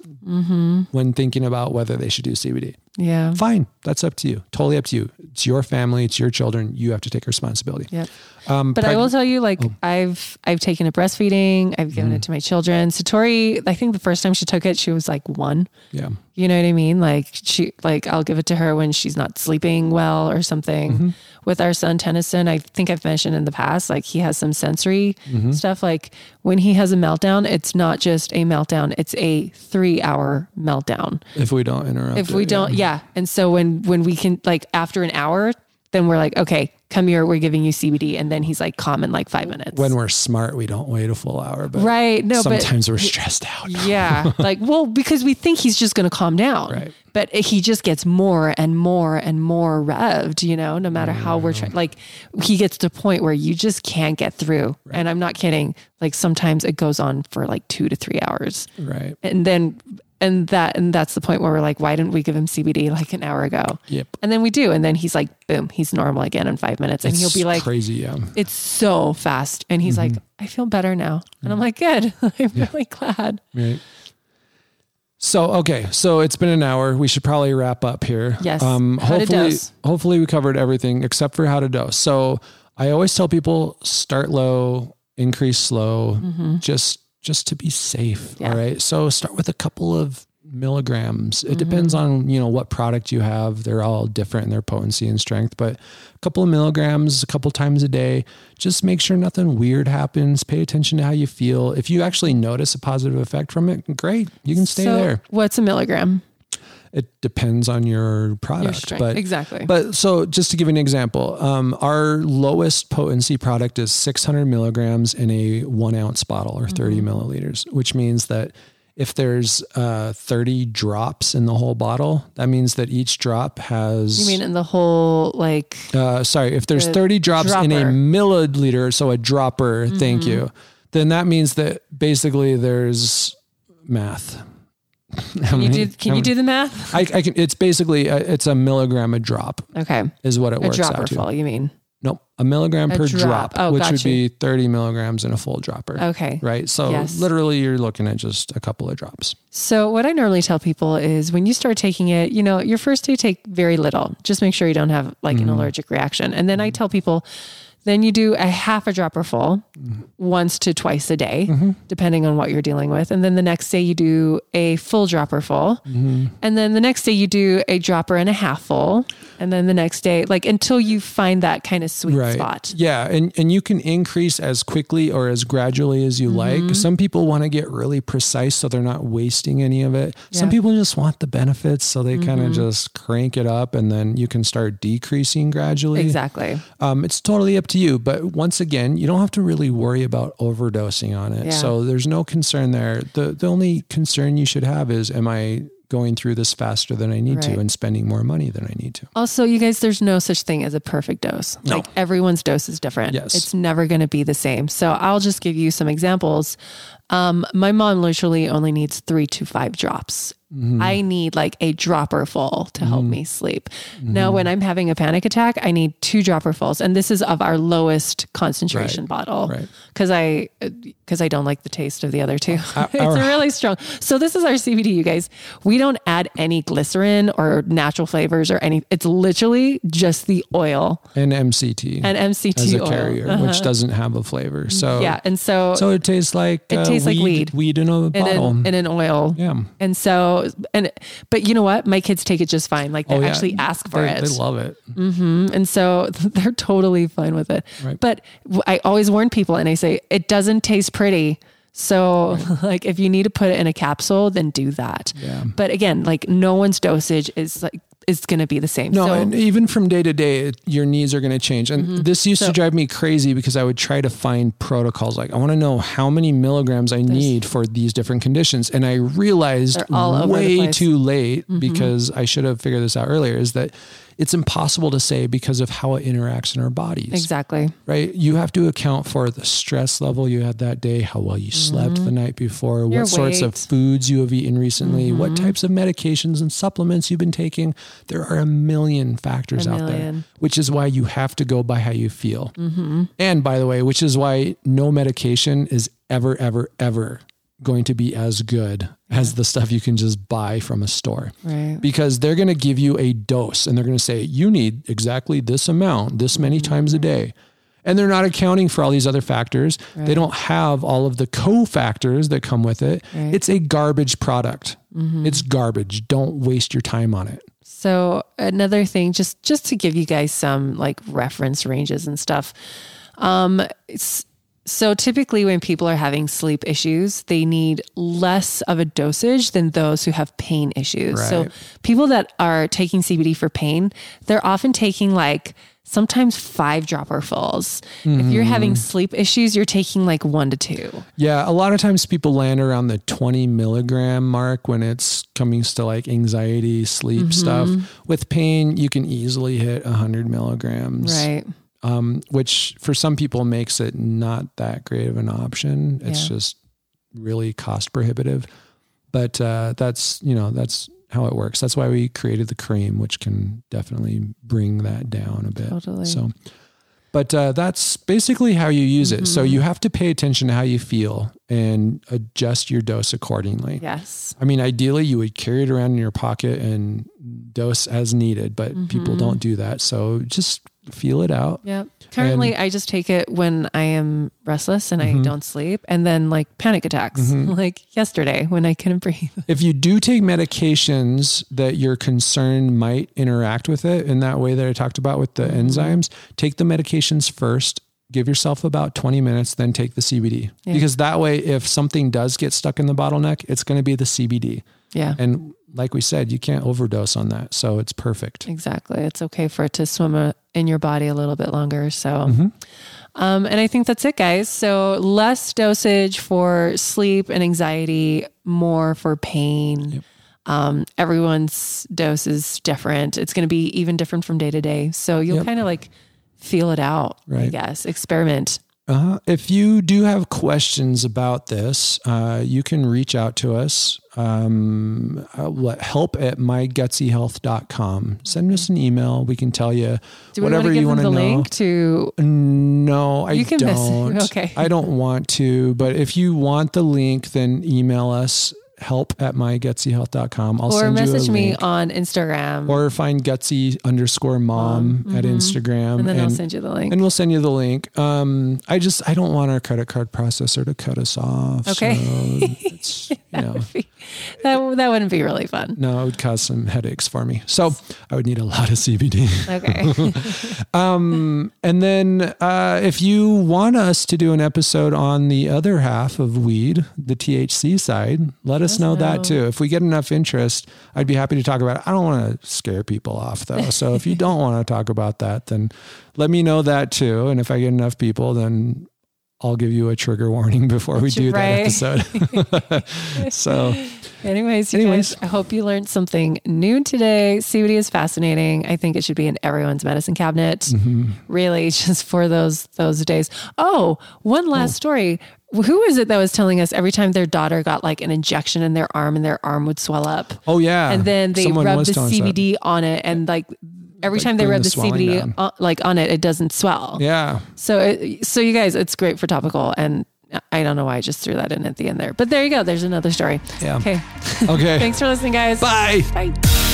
when thinking about whether they should do CBD. Yeah. Fine, that's up to you. Totally up to you. It's your family, it's your children. You have to take responsibility. Yeah. Um, But I will tell you, like I've I've taken it breastfeeding. I've given it to my children. Satori, I think the first time she took it, she was like one. yeah. You know what I mean? Like she, like I'll give it to her when she's not sleeping well or something. Mm-hmm. With our son Tennyson, I think I've mentioned in the past, like he has some sensory mm-hmm. stuff. Like when he has a meltdown, it's not just a meltdown; it's a three-hour meltdown. If we don't interrupt. If we yeah. don't, yeah. And so when when we can, like after an hour, then we're like, okay, come here, we're giving you CBD, and then he's like calm in like five minutes. when we're smart, we don't wait a full hour, but right? No, but sometimes we're stressed out. yeah like well because we think he's just going to calm down Right. but he just gets more and more and more revved you know no matter how we're trying like he gets to a point where you just can't get through and i'm not kidding like sometimes it goes on for like two to three hours Right. and then and that and that's the point where we're like why didn't we give him cbd like an hour ago Yep. and then we do and then he's like boom he's normal again in five minutes and he'll be like crazy. Yeah. it's so fast and he's like mm-hmm. i feel better now and i'm mm. like good i'm really glad Right. So okay, so it's been an hour. We should probably wrap up here. Yes. Um, hopefully, hopefully we covered everything except for how to dose. So I always tell people start low, increase slow, mm-hmm. just just to be safe. Yeah. All right. So start with a couple of milligrams. It Mm-hmm. depends on you know what product you have. They're all different in their potency and strength, but a couple of milligrams a couple times a day. Just make sure nothing weird happens. Pay attention to how you feel. If you actually notice a positive effect from it, great. You can stay So, there. What's a milligram? It depends on your product, Your but exactly. but so just to give an example, um, our lowest potency product is 600 milligrams in a one ounce bottle or 30 Mm-hmm. milliliters, which means that if there's uh, 30 drops in the whole bottle, that means that each drop has. you mean in the whole like Uh, sorry, if there's The 30 drops in a milliliter, so a dropper, thank Mm-hmm. you, then that means that basically there's math. Can you do can you do the math? I, I can. It's basically a, it's a milligram a drop Okay. is what it A works dropper out to. full, you mean. Nope, a milligram A per drop. drop, Oh, which got would be 30 milligrams in a full dropper. Okay. Right. So Yes. literally, you're looking at just a couple of drops. So what I normally tell people is when you start taking it, you know, your first day take very little. Just make sure you don't have like Mm-hmm. an allergic reaction. And then I tell people then you do a half a dropper full Mm-hmm. once to twice a day, depending on what you're dealing with. And then the next day you do a full dropper full. Mm-hmm. And then the next day you do a dropper and a half full. And then the next day, like until you find that kind of sweet Right. spot. Yeah, and and you can increase as quickly or as gradually as you Mm-hmm. like. Some people want to get really precise so they're not wasting any of it. Some Yeah. Mm-hmm. people just want the benefits, so they kind of just crank it up, and then you can start decreasing gradually. Exactly. Um, it's totally up to you. But once again, you don't have to really worry about overdosing on it. Yeah. So there's no concern there. The the only concern you should have is am I going through this faster than I need Right. to and spending more money than I need to. Also, you guys, there's no such thing as a perfect dose. No. Like everyone's dose is different. Yes. It's never going to be the same. So I'll just give you some examples. Um, my mom literally only needs three to five drops. Mm-hmm. I need like a dropper full to help me sleep. Now, when I'm having a panic attack, I need two dropper fulls, and this is of our lowest concentration bottle right. because I because I don't like the taste of the other two. it's our- really strong. So this is our CBD, you guys. We don't add any glycerin or natural flavors or any. It's literally just the oil And MCT and MCT as a oil. carrier, which doesn't have a flavor. So Yeah, and so, so it tastes like It uh, tastes like weed, weed. weed in a in bottle. an, in an oil. yeah. And so, and but you know what? My kids take it just fine. Like they Oh, yeah. actually ask for They, it. they love it. Mm-hmm. and so they're totally fine with it. Right. But I always warn people and I say, it doesn't taste pretty. So, like, if you need to put it in a capsule, then do that. Yeah. But again, like, no one's dosage is like, is going to be the same. No, so, and even from day to day, it- your needs are going to change. And this used Mm-hmm. So- to drive me crazy because I would try to find protocols. Like, I want to know how many milligrams I need for these different conditions. And I realized They're all over the way. Mm-hmm. too late because I should have figured this out earlier is that it's impossible to say because of how it interacts in our bodies. Exactly. Right? You have to account for the stress level you had that day, how well you slept the night before, Mm-hmm. Your what sorts of. Mm-hmm. foods you have eaten recently, what types of medications and supplements you've been taking. There are a million factors A out there, which is why you have to go by how you feel. And by the way, which is why no medication is ever, ever, ever going to be as good as the stuff you can just buy from a store. Right. because they're going to give you a dose and they're going to say you need exactly this amount this many times a day. And they're not accounting for all these other factors. They don't have all of the cofactors that come with it. Right. it's a garbage product. It's garbage. Don't waste your time on it. So another thing, just just to give you guys some like reference ranges and stuff. Um, it's, so typically, when people are having sleep issues, they need less of a dosage than those who have pain issues. So people that are taking CBD for pain, they're often taking like sometimes five dropper fulls. If you're mm-hmm. having sleep issues, you're taking like one to two. yeah a lot of times people land around the 20 milligram mark when it's coming to like anxiety sleep mm-hmm. stuff with pain you can easily hit a 100 milligrams Right. Um, which for some people makes it not that great of an option. It's Yeah. just really cost prohibitive. But uh, that's you know that's how it works. That's why we created the cream, which can definitely bring that down a bit. Totally. So, but uh, that's basically how you use it. So you have to pay attention to how you feel and adjust your dose accordingly. Yes. I mean, ideally, you would carry it around in your pocket and dose as needed, but people don't do that. So just feel it out. Yeah. Currently, I just take it when I am restless and I mm-hmm. don't sleep, and then like panic attacks, mm-hmm. like yesterday when I couldn't breathe. If you do take medications that you're concerned might interact with it in that way that I talked about with the mm-hmm. enzymes, take the medications first. Give yourself about 20 minutes, then take the CBD. Yeah. Because that way, if something does get stuck in the bottleneck, it's going to be the CBD. Yeah. And like we said, you can't overdose on that. So it's perfect. Exactly. It's okay for it to swim uh, in your body a little bit longer. So, um, and I think that's it, guys. So, less dosage for sleep and anxiety, more for pain. Um, everyone's dose is different. It's going to be even different from day to day. So, you'll Yep. kind of like feel it out, I guess. Experiment. Uh-huh. If you do have questions about this, uh, you can reach out to us. Um, uh, help at mygutsyhealth.com. Send us an email. We can tell you Do whatever want to you want to the know. link to? No, I don't. Okay. I don't want to, but if you want the link, then email us help at mygutsyhealth.com. I'll Or send you a message me on Instagram. or find gutsy underscore mom at Instagram. Mm-hmm. and then I'll send you the link. and we'll send you the link. Um, I just I don't want our credit card processor to cut us off. Okay. so it's, you know, that, that wouldn't be really fun. no, it would cause some headaches for me. So I would need a lot of CBD. Okay. Um, and then uh, if you want us to do an episode on the other half of weed, the THC side, let us know, that too. If we get enough interest, I'd be happy to talk about it. I don't want to scare people off though. So if you don't want to talk about that, then let me know that too. And if I get enough people, then I'll give you a trigger warning before we do Right. that episode. so Anyways, Anyways. guys, I hope you learned something new today. CBD is fascinating. I think it should be in everyone's medicine cabinet. Mm-hmm. Really, just for those those days. Oh, one last story. Who is it that was telling us every time their daughter got like an injection in their arm and their arm would swell up? oh yeah, and then they Someone rub was the us that. CBD on it and like every Like time they rub the the, CBD on, like on it, it doesn't swell. Yeah. So, it, so you guys, it's great for topical, and I don't know why I just threw that in at the end there, but there you go. There's another story. Yeah. Okay. Okay. Thanks for listening, guys. Bye. Bye.